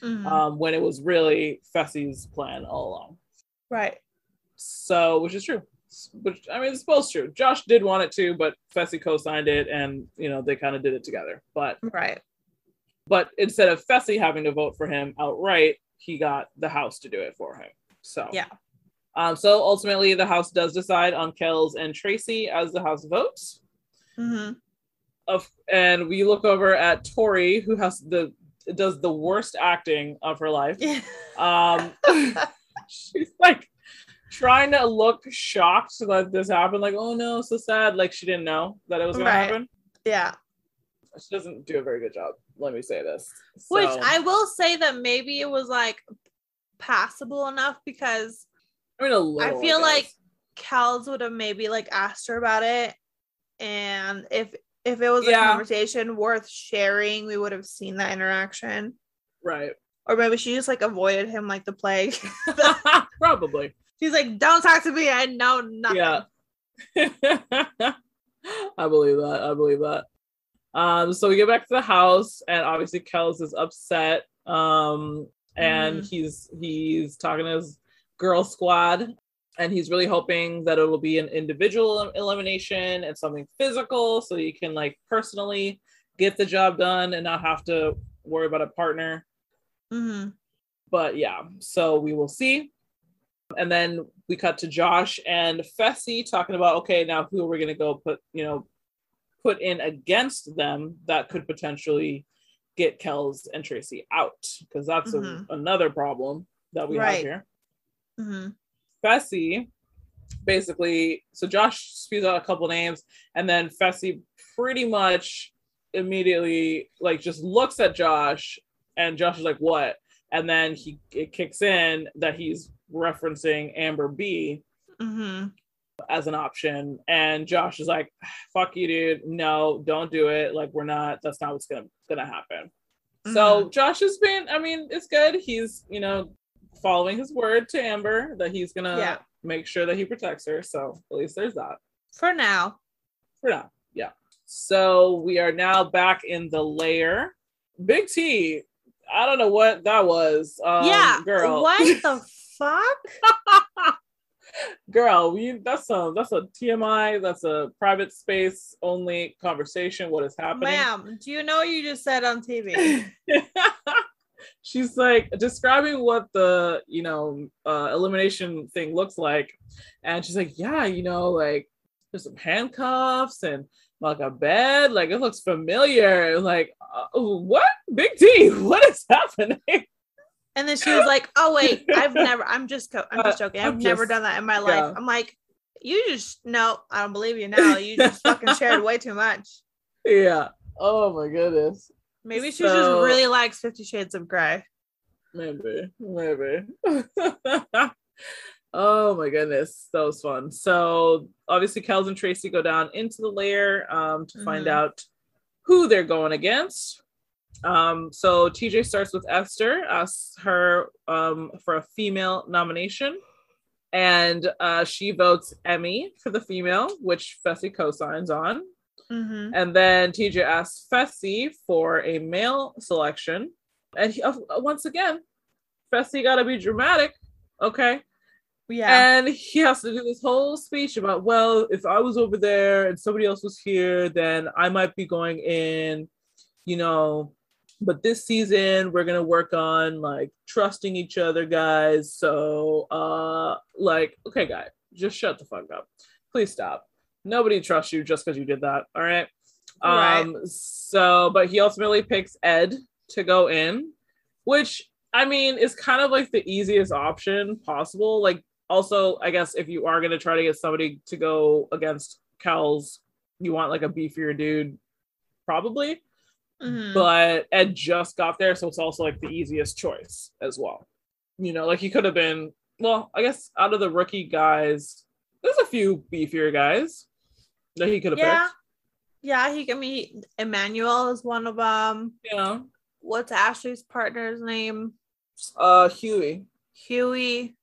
Mhm. um, when it was really Fessy's plan all along. right. So, which is true. Which I mean, it's both true. Josh did want it to, but Fessy co-signed it, and you know they kind of did it together. But Right. but instead of Fessy having to vote for him outright, he got the House to do it for him. So Yeah. Um, so ultimately, the House does decide on Kells and Tracy as the House votes. Mm-hmm. Of and we look over at Tori, who has the does the worst acting of her life. Yeah. Um, <laughs> <laughs> she's like trying to look shocked that this happened. Like, oh no, so sad. Like she didn't know that it was going Right. to happen. Yeah. She doesn't do a very good job. Let me say this. Which I will say that maybe it was like passable enough because I mean, a little. I feel like Kels would have maybe like asked her about it, and if if it was a Yeah. conversation worth sharing, we would have seen that interaction. right, Or maybe she just like avoided him like the plague. <laughs> probably. She's like, "Don't talk to me. I know nothing." Yeah. <laughs> I believe that. I believe that. Um, so we get back to the house, and obviously Kels is upset. Um, and Mhm. he's he's talking to his girl squad and he's really hoping that it'll be an individual elimination and something physical so you can like personally get the job done and not have to worry about a partner hmm but yeah so we will see and then we cut to josh and fessy talking about okay now who are we going to go put you know put in against them that could potentially get kells and tracy out because that's Mhm. a, another problem that we have Right. here hmm Fessy basically, so Josh spews out a couple names, and then Fessy pretty much immediately like just looks at Josh, and Josh is like, "What?" And then he it kicks in that he's referencing Amber B hmm as an option, and Josh is like, "Fuck you, dude! No, don't do it. Like, we're not. That's not what's gonna gonna happen." So Josh has been, I mean, it's good. He's, you know, following his word to Amber that he's gonna Yeah. make sure that he protects her. So at least there's that For now. for now. Yeah. So we are now back in the lair. Big T. I don't know what that was. Um, yeah. girl. What the <laughs> fuck? girl, we that's a that's a TMI. That's a private space only conversation. What is happening? Ma'am, do you know what you just said on TV? <laughs> she's like describing what the you know uh, elimination thing looks like and she's like yeah you know like there's some handcuffs and like a bed like it looks familiar like uh, what big t <laughs> what is happening And then she was like, "Oh wait, I've <laughs> never. I'm just. Co- I'm just Uh, joking. I'm I've never just- done that in my life." yeah. I'm like, "You just no. I don't believe you now. You just fucking shared way too much. <laughs> yeah oh my goodness Maybe she So- just really likes Fifty Shades of Grey. maybe maybe <laughs> oh my goodness that was fun so obviously kels and tracy go down into the lair um, to find Mhm. out who they're going against um, so tj starts with esther asks her um, for a female nomination and uh, she votes emmy for the female which fessy co-signs on Mm-hmm. and then TJ asks Fessy for a male selection. And he, uh, once again, Fessy got to be dramatic. Okay. Yeah. And he has to do this whole speech about, well, if I was over there and somebody else was here, then I might be going in, you know. But this season, we're to work on like trusting each other, guys. So, uh, like, okay, guy, just shut the fuck up. Please stop nobody trusts you just because you did that. All right. Right. Um, so, but he ultimately picks Ed to go in, which I mean is kind of like the easiest option possible. Like, also, I guess if you are going to try to get somebody to go against Kel's, you want like a beefier dude, probably. Mhm. But Ed just got there, so it's also like the easiest choice as well. You know, like he could have been, well, I guess out of the rookie guys, there's a few beefier guys that he could have yeah. picked. Yeah. He can be. Emmanuel is one of them. Yeah. What's Ashley's partner's name? uh, Huey. Huey.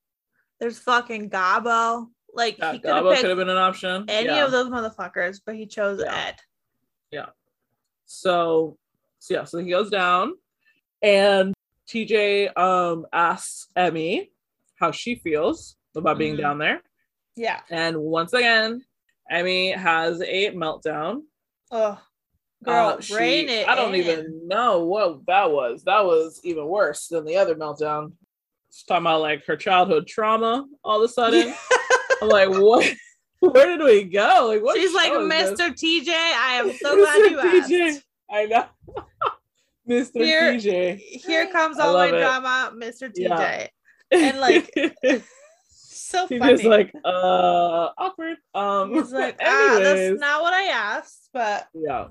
There's fucking Gabo. Like Yeah, he could have Gabo picked could have been an option. any yeah. of those motherfuckers, but he chose Yeah. Ed. Yeah. So, so yeah, so he goes down and TJ um asks Emmy how she feels about being Mhm. down there. Yeah. And once again, Emmy has a meltdown. Oh, girl, Uh, she- rein it. I don't in. even know what that was. That was even worse than the other meltdown. She's talking about like her childhood trauma all of a sudden. I'm like, what? <laughs> Where did we go? Like, what She's like, is this? Mr. TJ, I am so <laughs> glad you Mr. asked. I know. <laughs> Mr. Here- TJ. Here comes all my it. drama, Mr. TJ. Yeah. And like, <laughs> so He's funny. just like, uh, awkward. Um, He's <laughs> like, ah, that's not what I asked, but yeah.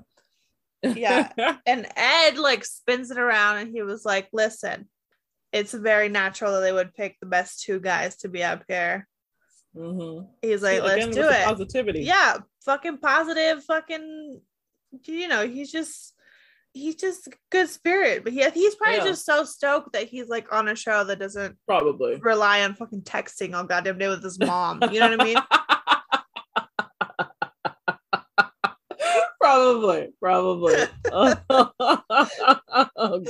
yeah. and Ed like spins it around and he was like, listen, it's very natural that they would pick the best two guys to be up here. Mhm. He's like, See, let's again, do it. Positivity. Yeah, fucking positive, fucking, you know, he's just, he's just good spirit. But he, he's probably Yeah. just so stoked that he's like on a show that doesn't Probably. rely on fucking texting all goddamn day with his mom. You know what I mean? <laughs> Probably. Probably. <laughs> oh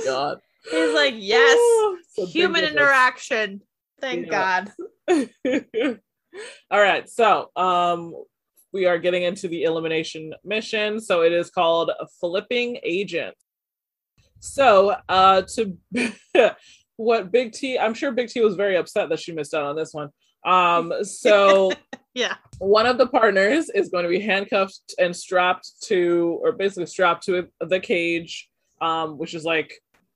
God. He's like, yes, So big action. Thank Yeah. God. <laughs> All right, so um, we are getting into the elimination mission. So it is called Flipping Agent. So uh, to <laughs> what Big T, I'm sure Big T was very upset that she missed out on this one. Um, <laughs> so Yeah. one of the partners is going to be handcuffed and strapped to, or basically strapped to the cage, um, which is like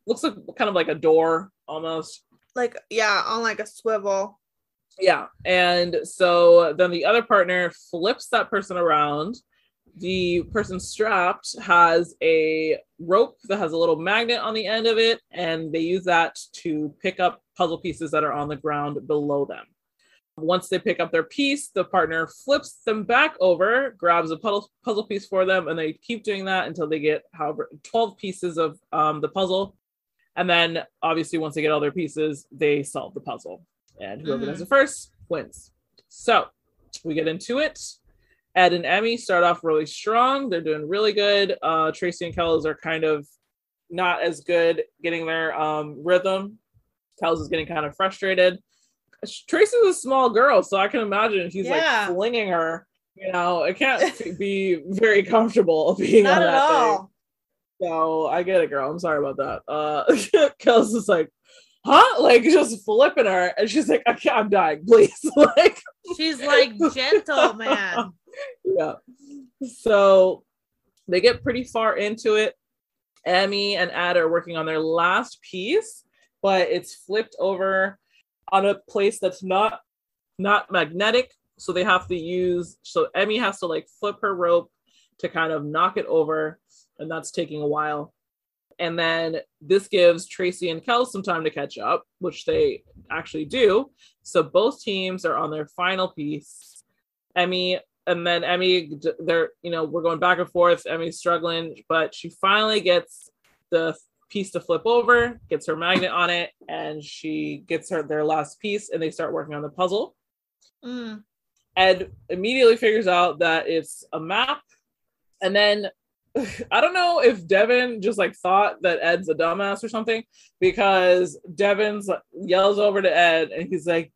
looks like kind of like a door almost. Like, yeah, on like a swivel. Yeah. And so then the other partner flips that person around. The person strapped has a rope that has a little magnet on the end of it, and they use that to pick up puzzle pieces that are on the ground below them. Once they pick up their piece, the partner flips them back over, grabs a puzzle, puzzle piece for them, and they keep doing that until they get however 12 pieces of um, the puzzle. And then obviously, once they get all their pieces, they solve the puzzle. And whoever Mhm. does it first wins. So we get into it. Ed and Emmy start off really strong. They're doing really good. Uh, Tracy and Kells are kind of not as good getting their um, rhythm. Kells is getting kind of frustrated. Tracy's a small girl, so I can imagine he's Yeah. like flinging her. You know, it can't <laughs> be very comfortable <laughs> being Not on at that thing. So I get it, girl. I'm sorry about that. Uh <laughs> Kels is like, huh? Like just flipping her, and she's like, okay, I'm dying, please. <laughs> like, She's like gentle, man. <laughs> yeah. So they get pretty far into it. Emmy and Ed are working on their last piece, but it's flipped over on a place that's not not magnetic. So they have to use so Emmy has to like flip her rope to kind of knock it over, and that's taking a while. And then this gives Tracy and Kel some time to catch up, which they actually do. So both teams are on their final piece. Emmy and then Emmy, they're you know we're going back and forth. Emmy's struggling, but she finally gets the piece to flip over, gets her magnet on it, and she gets her their last piece, and they start working on the puzzle. Mm. Ed immediately figures out that it's a map, and then I don't know if Devin just like thought that Ed's a dumbass or something because Devin's yells over to Ed and he's like,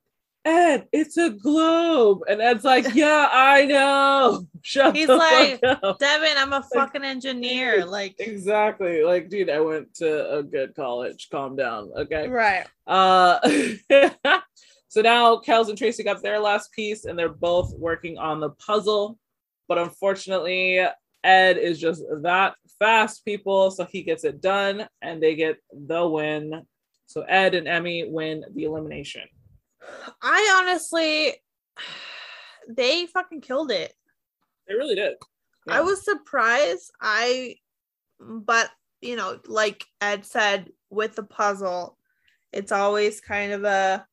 Ed, it's a globe. And Ed's like, <laughs> Yeah, I know. <laughs> Shut He's the like, fuck up. Devin, I'm a <laughs> fucking engineer. Like, Exactly. Like, dude, I went to a good college. Calm down. Okay. right. Uh so now Kels and Tracy got their last piece and they're both working on the puzzle. But unfortunately, Ed is just that fast, people. So he gets it done and they get the win. So Ed and Emmy win the elimination. I honestly, <sighs> they fucking killed it. They really did. I was surprised. I, but you know, like Ed said, with the puzzle, it's always kind of a,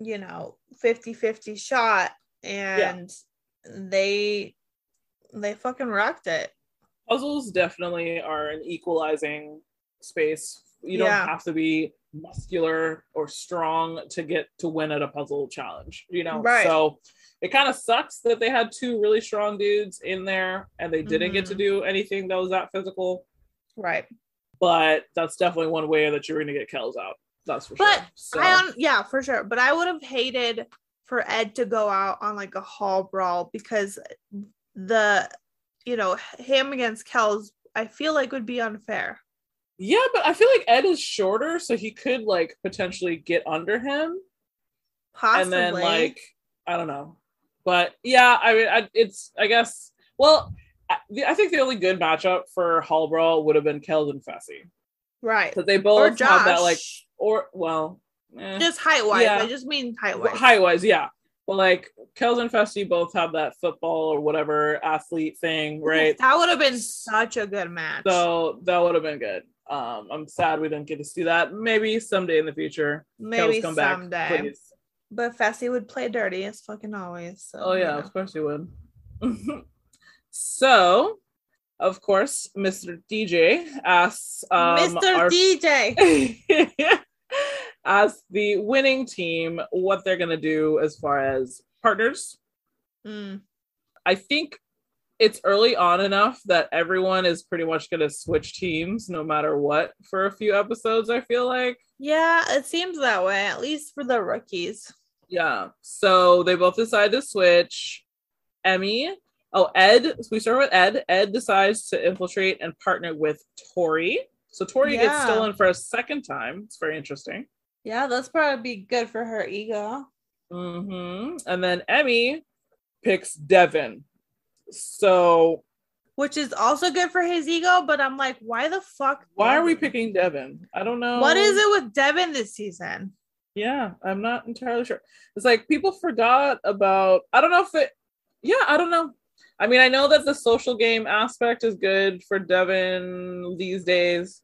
you know, 50 50 shot. And they, they fucking rocked it. Puzzles definitely are an equalizing space. You don't have to be muscular or strong to get to win at a puzzle challenge, you know? Right. So it kind of sucks that they had two really strong dudes in there and they didn't get to Mhm. do anything that was that physical. Right. But that's definitely one way that you're going to get Kells out. That's for But sure. So, I yeah, for sure. But I would have hated for Ed to go out on like a hall brawl because the you know him against Kells, I feel like would be unfair. yeah, but I feel like Ed is shorter, so he could like potentially get under him. Possibly. and then like I don't know, but yeah, I mean, I, it's I guess well, I, the- I think the only good matchup for Hall Brawl would have been Kels and Fessy right. because they both have that like or well, eh, Just height wise. Yeah. I just mean height wise. height wise, yeah. But like Kels and Fessy both have that football or whatever athlete thing, right? That would have been such a good match. So that would have been good. Um, I'm sad we didn't get to see that. Maybe someday in the future. Maybe Kels come back, someday. please. But Fessy would play dirty as fucking always. So, Oh you yeah, know. of course you would. <laughs> so, of course, Mr. TJ asks um, Mr. our- TJ. <laughs> <laughs> asks the winning team what they're gonna do as far as partners. Mm. I think it's early on enough that everyone is pretty much going to switch teams no matter what for a few episodes. I feel like. Yeah, it seems that way, at least for the rookies. Yeah. So they both decide to switch. Emmy. Oh, Ed. So we start with Ed. Ed decides to infiltrate and partner with Tori. So Tori gets stolen for a second time. It's very interesting. Yeah, that's probably be good for her ego. hmm And then Emmy picks Devin. So Which is also good for his ego, but I'm like, why the fuck? why are we picking Devin? I don't know. What is it with Devin this season? Yeah, I'm not entirely sure. It's like people forgot about. I don't know if it. Yeah, I don't know. I mean, I know that the social game aspect is good for Devin these days.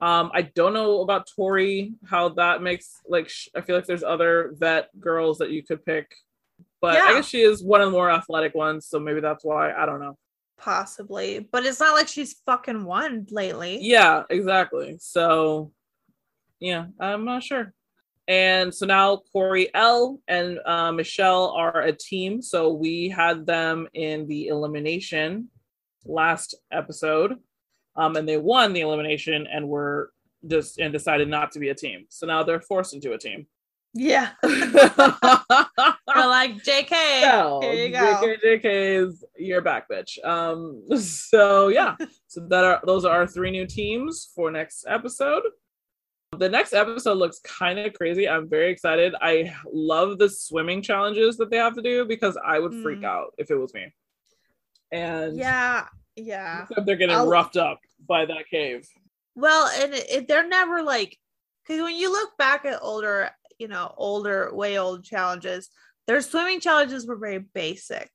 Um, I don't know about Tori how that makes like. Sh- I feel like there's other vet girls that you could pick, but I guess she is one of the more athletic ones, so maybe that's why. I don't know. Possibly, but it's not like she's fucking won lately. Yeah, exactly. So, yeah, I'm not sure. And so now Corey L and uh, Michelle are a team. So we had them in the elimination last episode, um, and they won the elimination and were just and decided not to be a team. So now they're forced into a team. Yeah. <laughs> We're like, JK, So, here you go. JK, JK's you're back, bitch. Um, <laughs> so yeah, so that are those are our three new teams for next episode. The next episode looks kind of crazy. I'm very excited. I love the swimming challenges that they have to do because I would freak Mm. out if it was me. And Yeah, yeah. except they're getting I'll- roughed up by that cave. Well, and it, it- they're never like, because when you look back at older, you know, older, way old challenges, their swimming challenges were very basic.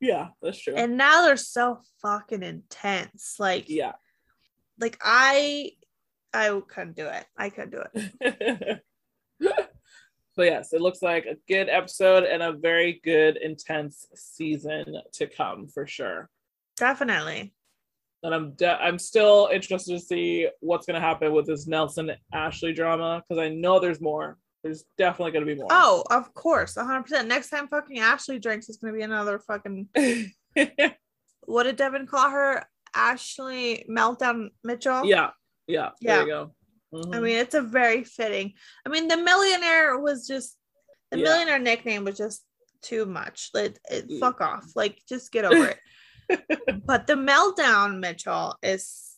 Yeah, that's true. And now they're so fucking intense. Like, yeah. like I, I couldn't do it. I couldn't do it. <laughs> So yes, it looks like a good episode and a very good intense season to come for sure. Definitely. And I'm de- I'm still interested to see what's going to happen with this Nelson Ashley drama because I know there's more. There's definitely going to be more. Oh, of course, hundred percent. Next time fucking Ashley drinks, it's gonna be another fucking. <laughs> what did Devin call her? Ashley Meltdown Mitchell. yeah, yeah, Yeah. There you go. Mhm. I mean, it's a very fitting. I mean, the millionaire was just the Yeah. millionaire nickname was just too much. Like, it, fuck off. Like, just get over <laughs> it. But the meltdown Mitchell is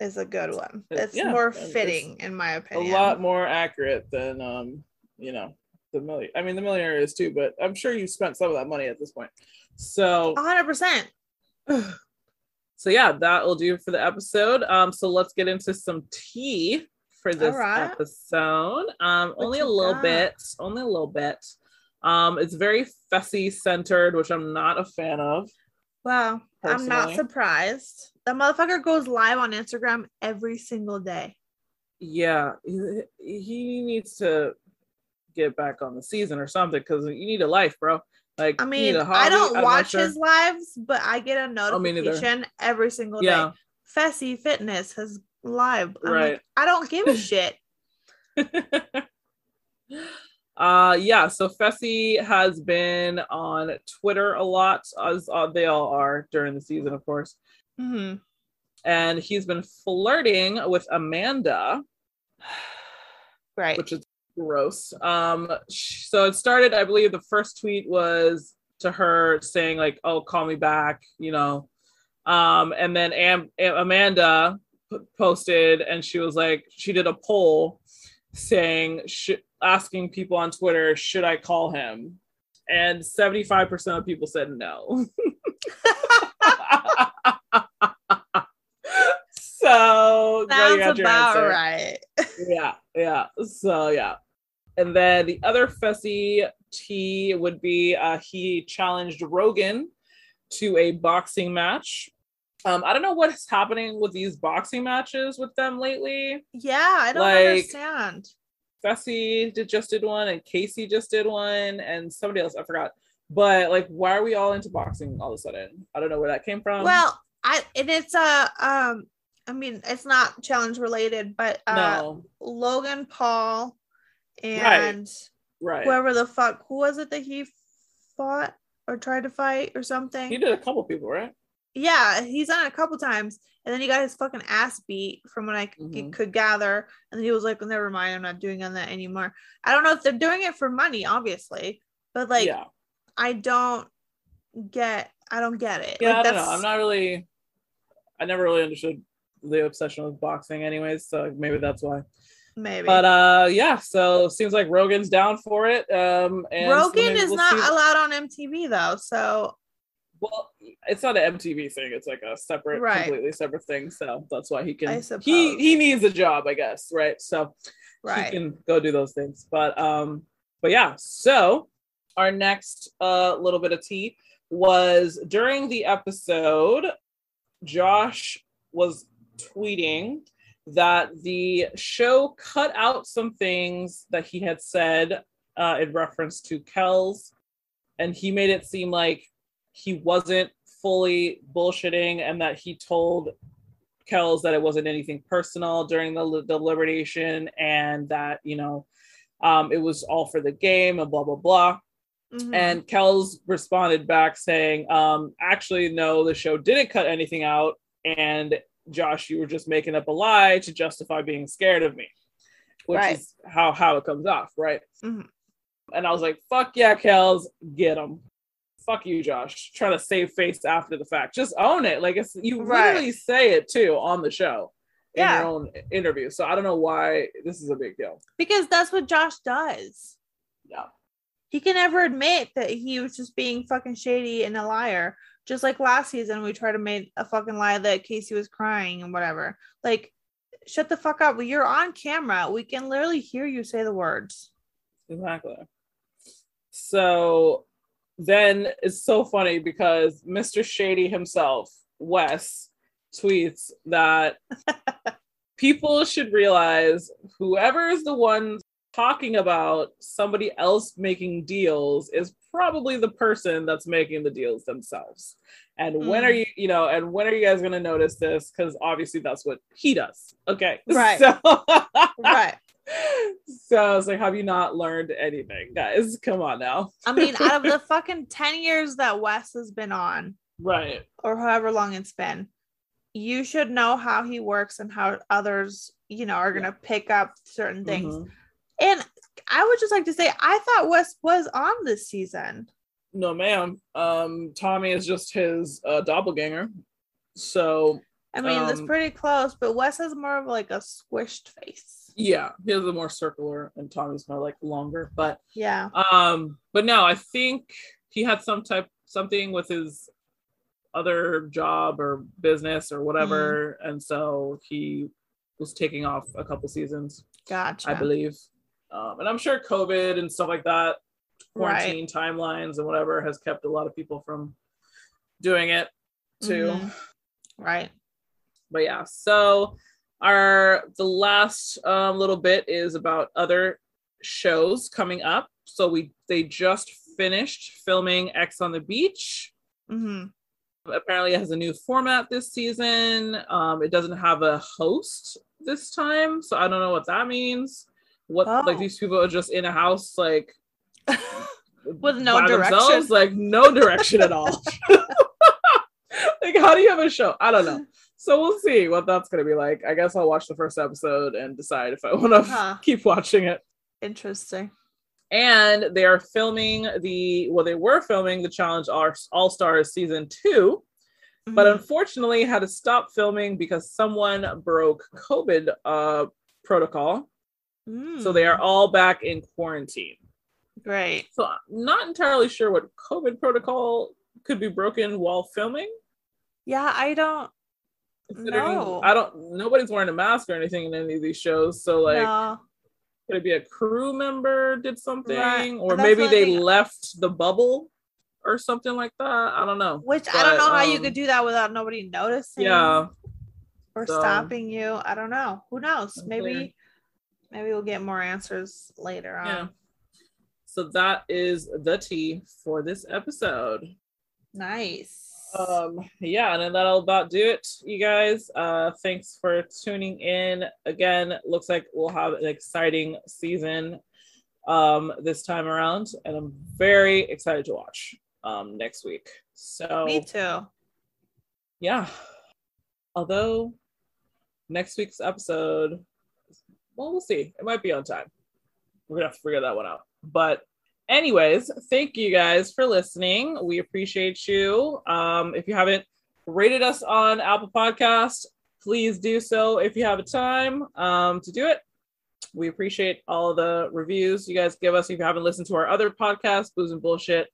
is a good one. It's- yeah, more and it's fitting, in my opinion. a lot more accurate than um, you know, the million. I mean, the millionaire is too, but I'm sure you spent some of that money at this point. So hundred percent. <sighs> so yeah, that will do for the episode. Um, so let's get into some tea for this right. episode. Um, only a little got? bit, only a little bit. Um, it's very Fessy centered, which I'm not a fan of. Wow, I'm not surprised. The motherfucker goes live on Instagram every single day. Yeah, he, he needs to get back on the season or something because you need a life, bro. Like, I mean, I don't I'm watch sure. his lives, but I get a Oh, notification every single Yeah. day. Fessy Fitness has live. I'm Right. like, I don't give a <laughs> shit. <laughs> uh yeah so fessy has been on twitter a lot as uh, they all are during the season of course Mhm. and he's been flirting with amanda Right. which is gross um so it started i believe the first tweet was to her saying like oh call me back you know um and then Am- Am- amanda p- posted and she was like she did a poll saying sh- asking people on twitter should i call him and 75% of people said no <laughs> so Sounds about right. <laughs> yeah, yeah. So yeah. And then the other Fessy T would be uh he challenged Rogan to a boxing match. Um, I don't know what's happening with these boxing matches with them lately. Yeah, I don't Like- understand. Fessy did just did one and Casey just did one and somebody else, I forgot. But like why are we all into boxing all of a sudden? I don't know where that came from. Well, I and it's a um I mean it's not challenge related, but uh no. Logan Paul and Right. whoever the fuck who was it that he fought? or tried to fight or something. He did a couple people, right? Yeah, he's done it a couple times, and then he got his fucking ass beat from what I Mm-hmm. could gather, and then he was like, "Never mind, I'm not doing on that anymore." I don't know if they're doing it for money, obviously, but like, yeah. I don't get, I don't get it. Yeah, like, I don't know. I'm not really. I never really understood the obsession with boxing, anyways. So maybe that's why. maybe. But uh, yeah. So seems like Rogan's down for it. Um, and Rogan maybe is we'll not allowed on MTV though, so Well, it's not an MTV thing. It's like a separate, Right. completely separate thing. So that's why he I can. suppose. He he needs a job, I guess. Right. So right. he can go do those things. But um, but yeah. So our next uh little bit of tea was during the episode. Josh was tweeting that the show cut out some things that he had said uh, in reference to Kells, and he made it seem like he wasn't fully bullshitting and that he told Kells that it wasn't anything personal during the deliberation and that, you know, um, it was all for the game and blah, blah, blah. Mhm. And Kells responded back saying, um, actually, no, the show didn't cut anything out. And Josh, you were just making up a lie to justify being scared of me, which Right. is how, how it comes off, right? Mhm. And I was like, fuck yeah, Kells, get him. Fuck you, Josh. Trying to save face after the fact. Just own it. Like it's you Right. literally say it too on the show in Yeah. your own interview. So I don't know why this is a big deal. because that's what Josh does. Yeah. He can never admit that he was just being fucking shady and a liar. Just like last season, we tried to make a fucking lie that Casey was crying and whatever. Like, shut the fuck up. You're on camera. We can literally hear you say the words. Exactly. So then it's so funny because Mr. Shady himself, Wes, tweets that <laughs> people should realize whoever is the one talking about somebody else making deals is probably the person that's making the deals themselves. And when Mm. are you, you know, and when are you guys going to notice this? Because obviously that's what he does. Okay. <laughs> Right. So, Right. So I was like, have you not learned anything, guys? Come on now. I mean, out of the <laughs> fucking 10 years that Wes has been on, Right. or however long it's been, you should know how he works and how others, you know, are going to pick up certain things. Mhm. And I would just like to say, I thought Wes was on this season. No, ma'am. Um, Tommy is just his uh, doppelganger. So I mean, it's Um, pretty close, but Wes has more of like a squished face. Yeah, he has a more circular, and Tommy's more like longer. But Yeah. um, but no, I think he had some type something with his other job or business or whatever, and so he was taking off a couple seasons. Gotcha. I believe. Um, and I'm sure COVID and stuff like that, quarantine timelines and whatever, has kept a lot of people from doing it too. Mhm. Right. But yeah, so our the last um, little bit is about other shows coming up. So we they just finished filming Ex on the Beach. hmm Apparently, it has a new format this season. Um, it doesn't have a host this time, so I don't know what that means. What like Oh. these people are just in a house like <laughs> With no direction. themselves, like no direction at all. <laughs> like, how do you have a show? I don't know. So we'll see what that's gonna be like. I guess I'll watch the first episode and decide if I <laughs> want to Huh. keep watching it. Interesting. And they are filming the well, they were filming the Challenge All Stars season two, but Mhm. unfortunately had to stop filming because someone broke COVID uh, protocol. So they are Mm, all back in quarantine. great. So I'm not entirely sure what COVID protocol could be broken while filming. Yeah, I don't Considering know. I don't nobody's wearing a mask or anything in any of these shows. So like no. could it be a crew member did something? Right. Or That's maybe they think. left the bubble or something like that. I don't know. Which I don't But, know how you um, could do that without nobody noticing. Yeah. Or so- stopping you. I don't know. Who knows? Maybe maybe we'll get more answers later on. Yeah. So that is the tea for this episode. Nice. Um yeah and then that'll about do it you guys uh thanks for tuning in again looks like we'll have an exciting season um this time around and i'm very excited to watch um next week. So Me too. yeah. Although next week's episode, well, we'll see. It might be on time. We're gonna have to figure that one out. But anyways, thank you guys for listening. We appreciate you. Um, if you haven't rated us on Apple Podcast, please do so if you have a time um, to do it. We appreciate all the reviews you guys give us. If you haven't listened to our other podcast, Booze and Bullshit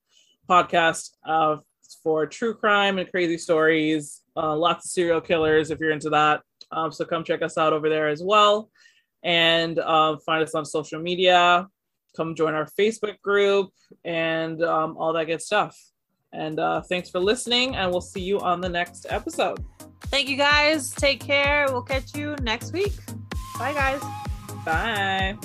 podcast uh, for true crime and crazy stories, uh, lots of serial killers if you're into that. Um, so come check us out over there as well. And um, find us on social media. Come join our Facebook group and um, all that good stuff. And uh, thanks for listening, and we'll see you on the next episode. Thank you guys. Take care. We'll catch you next week. Bye, guys. Bye.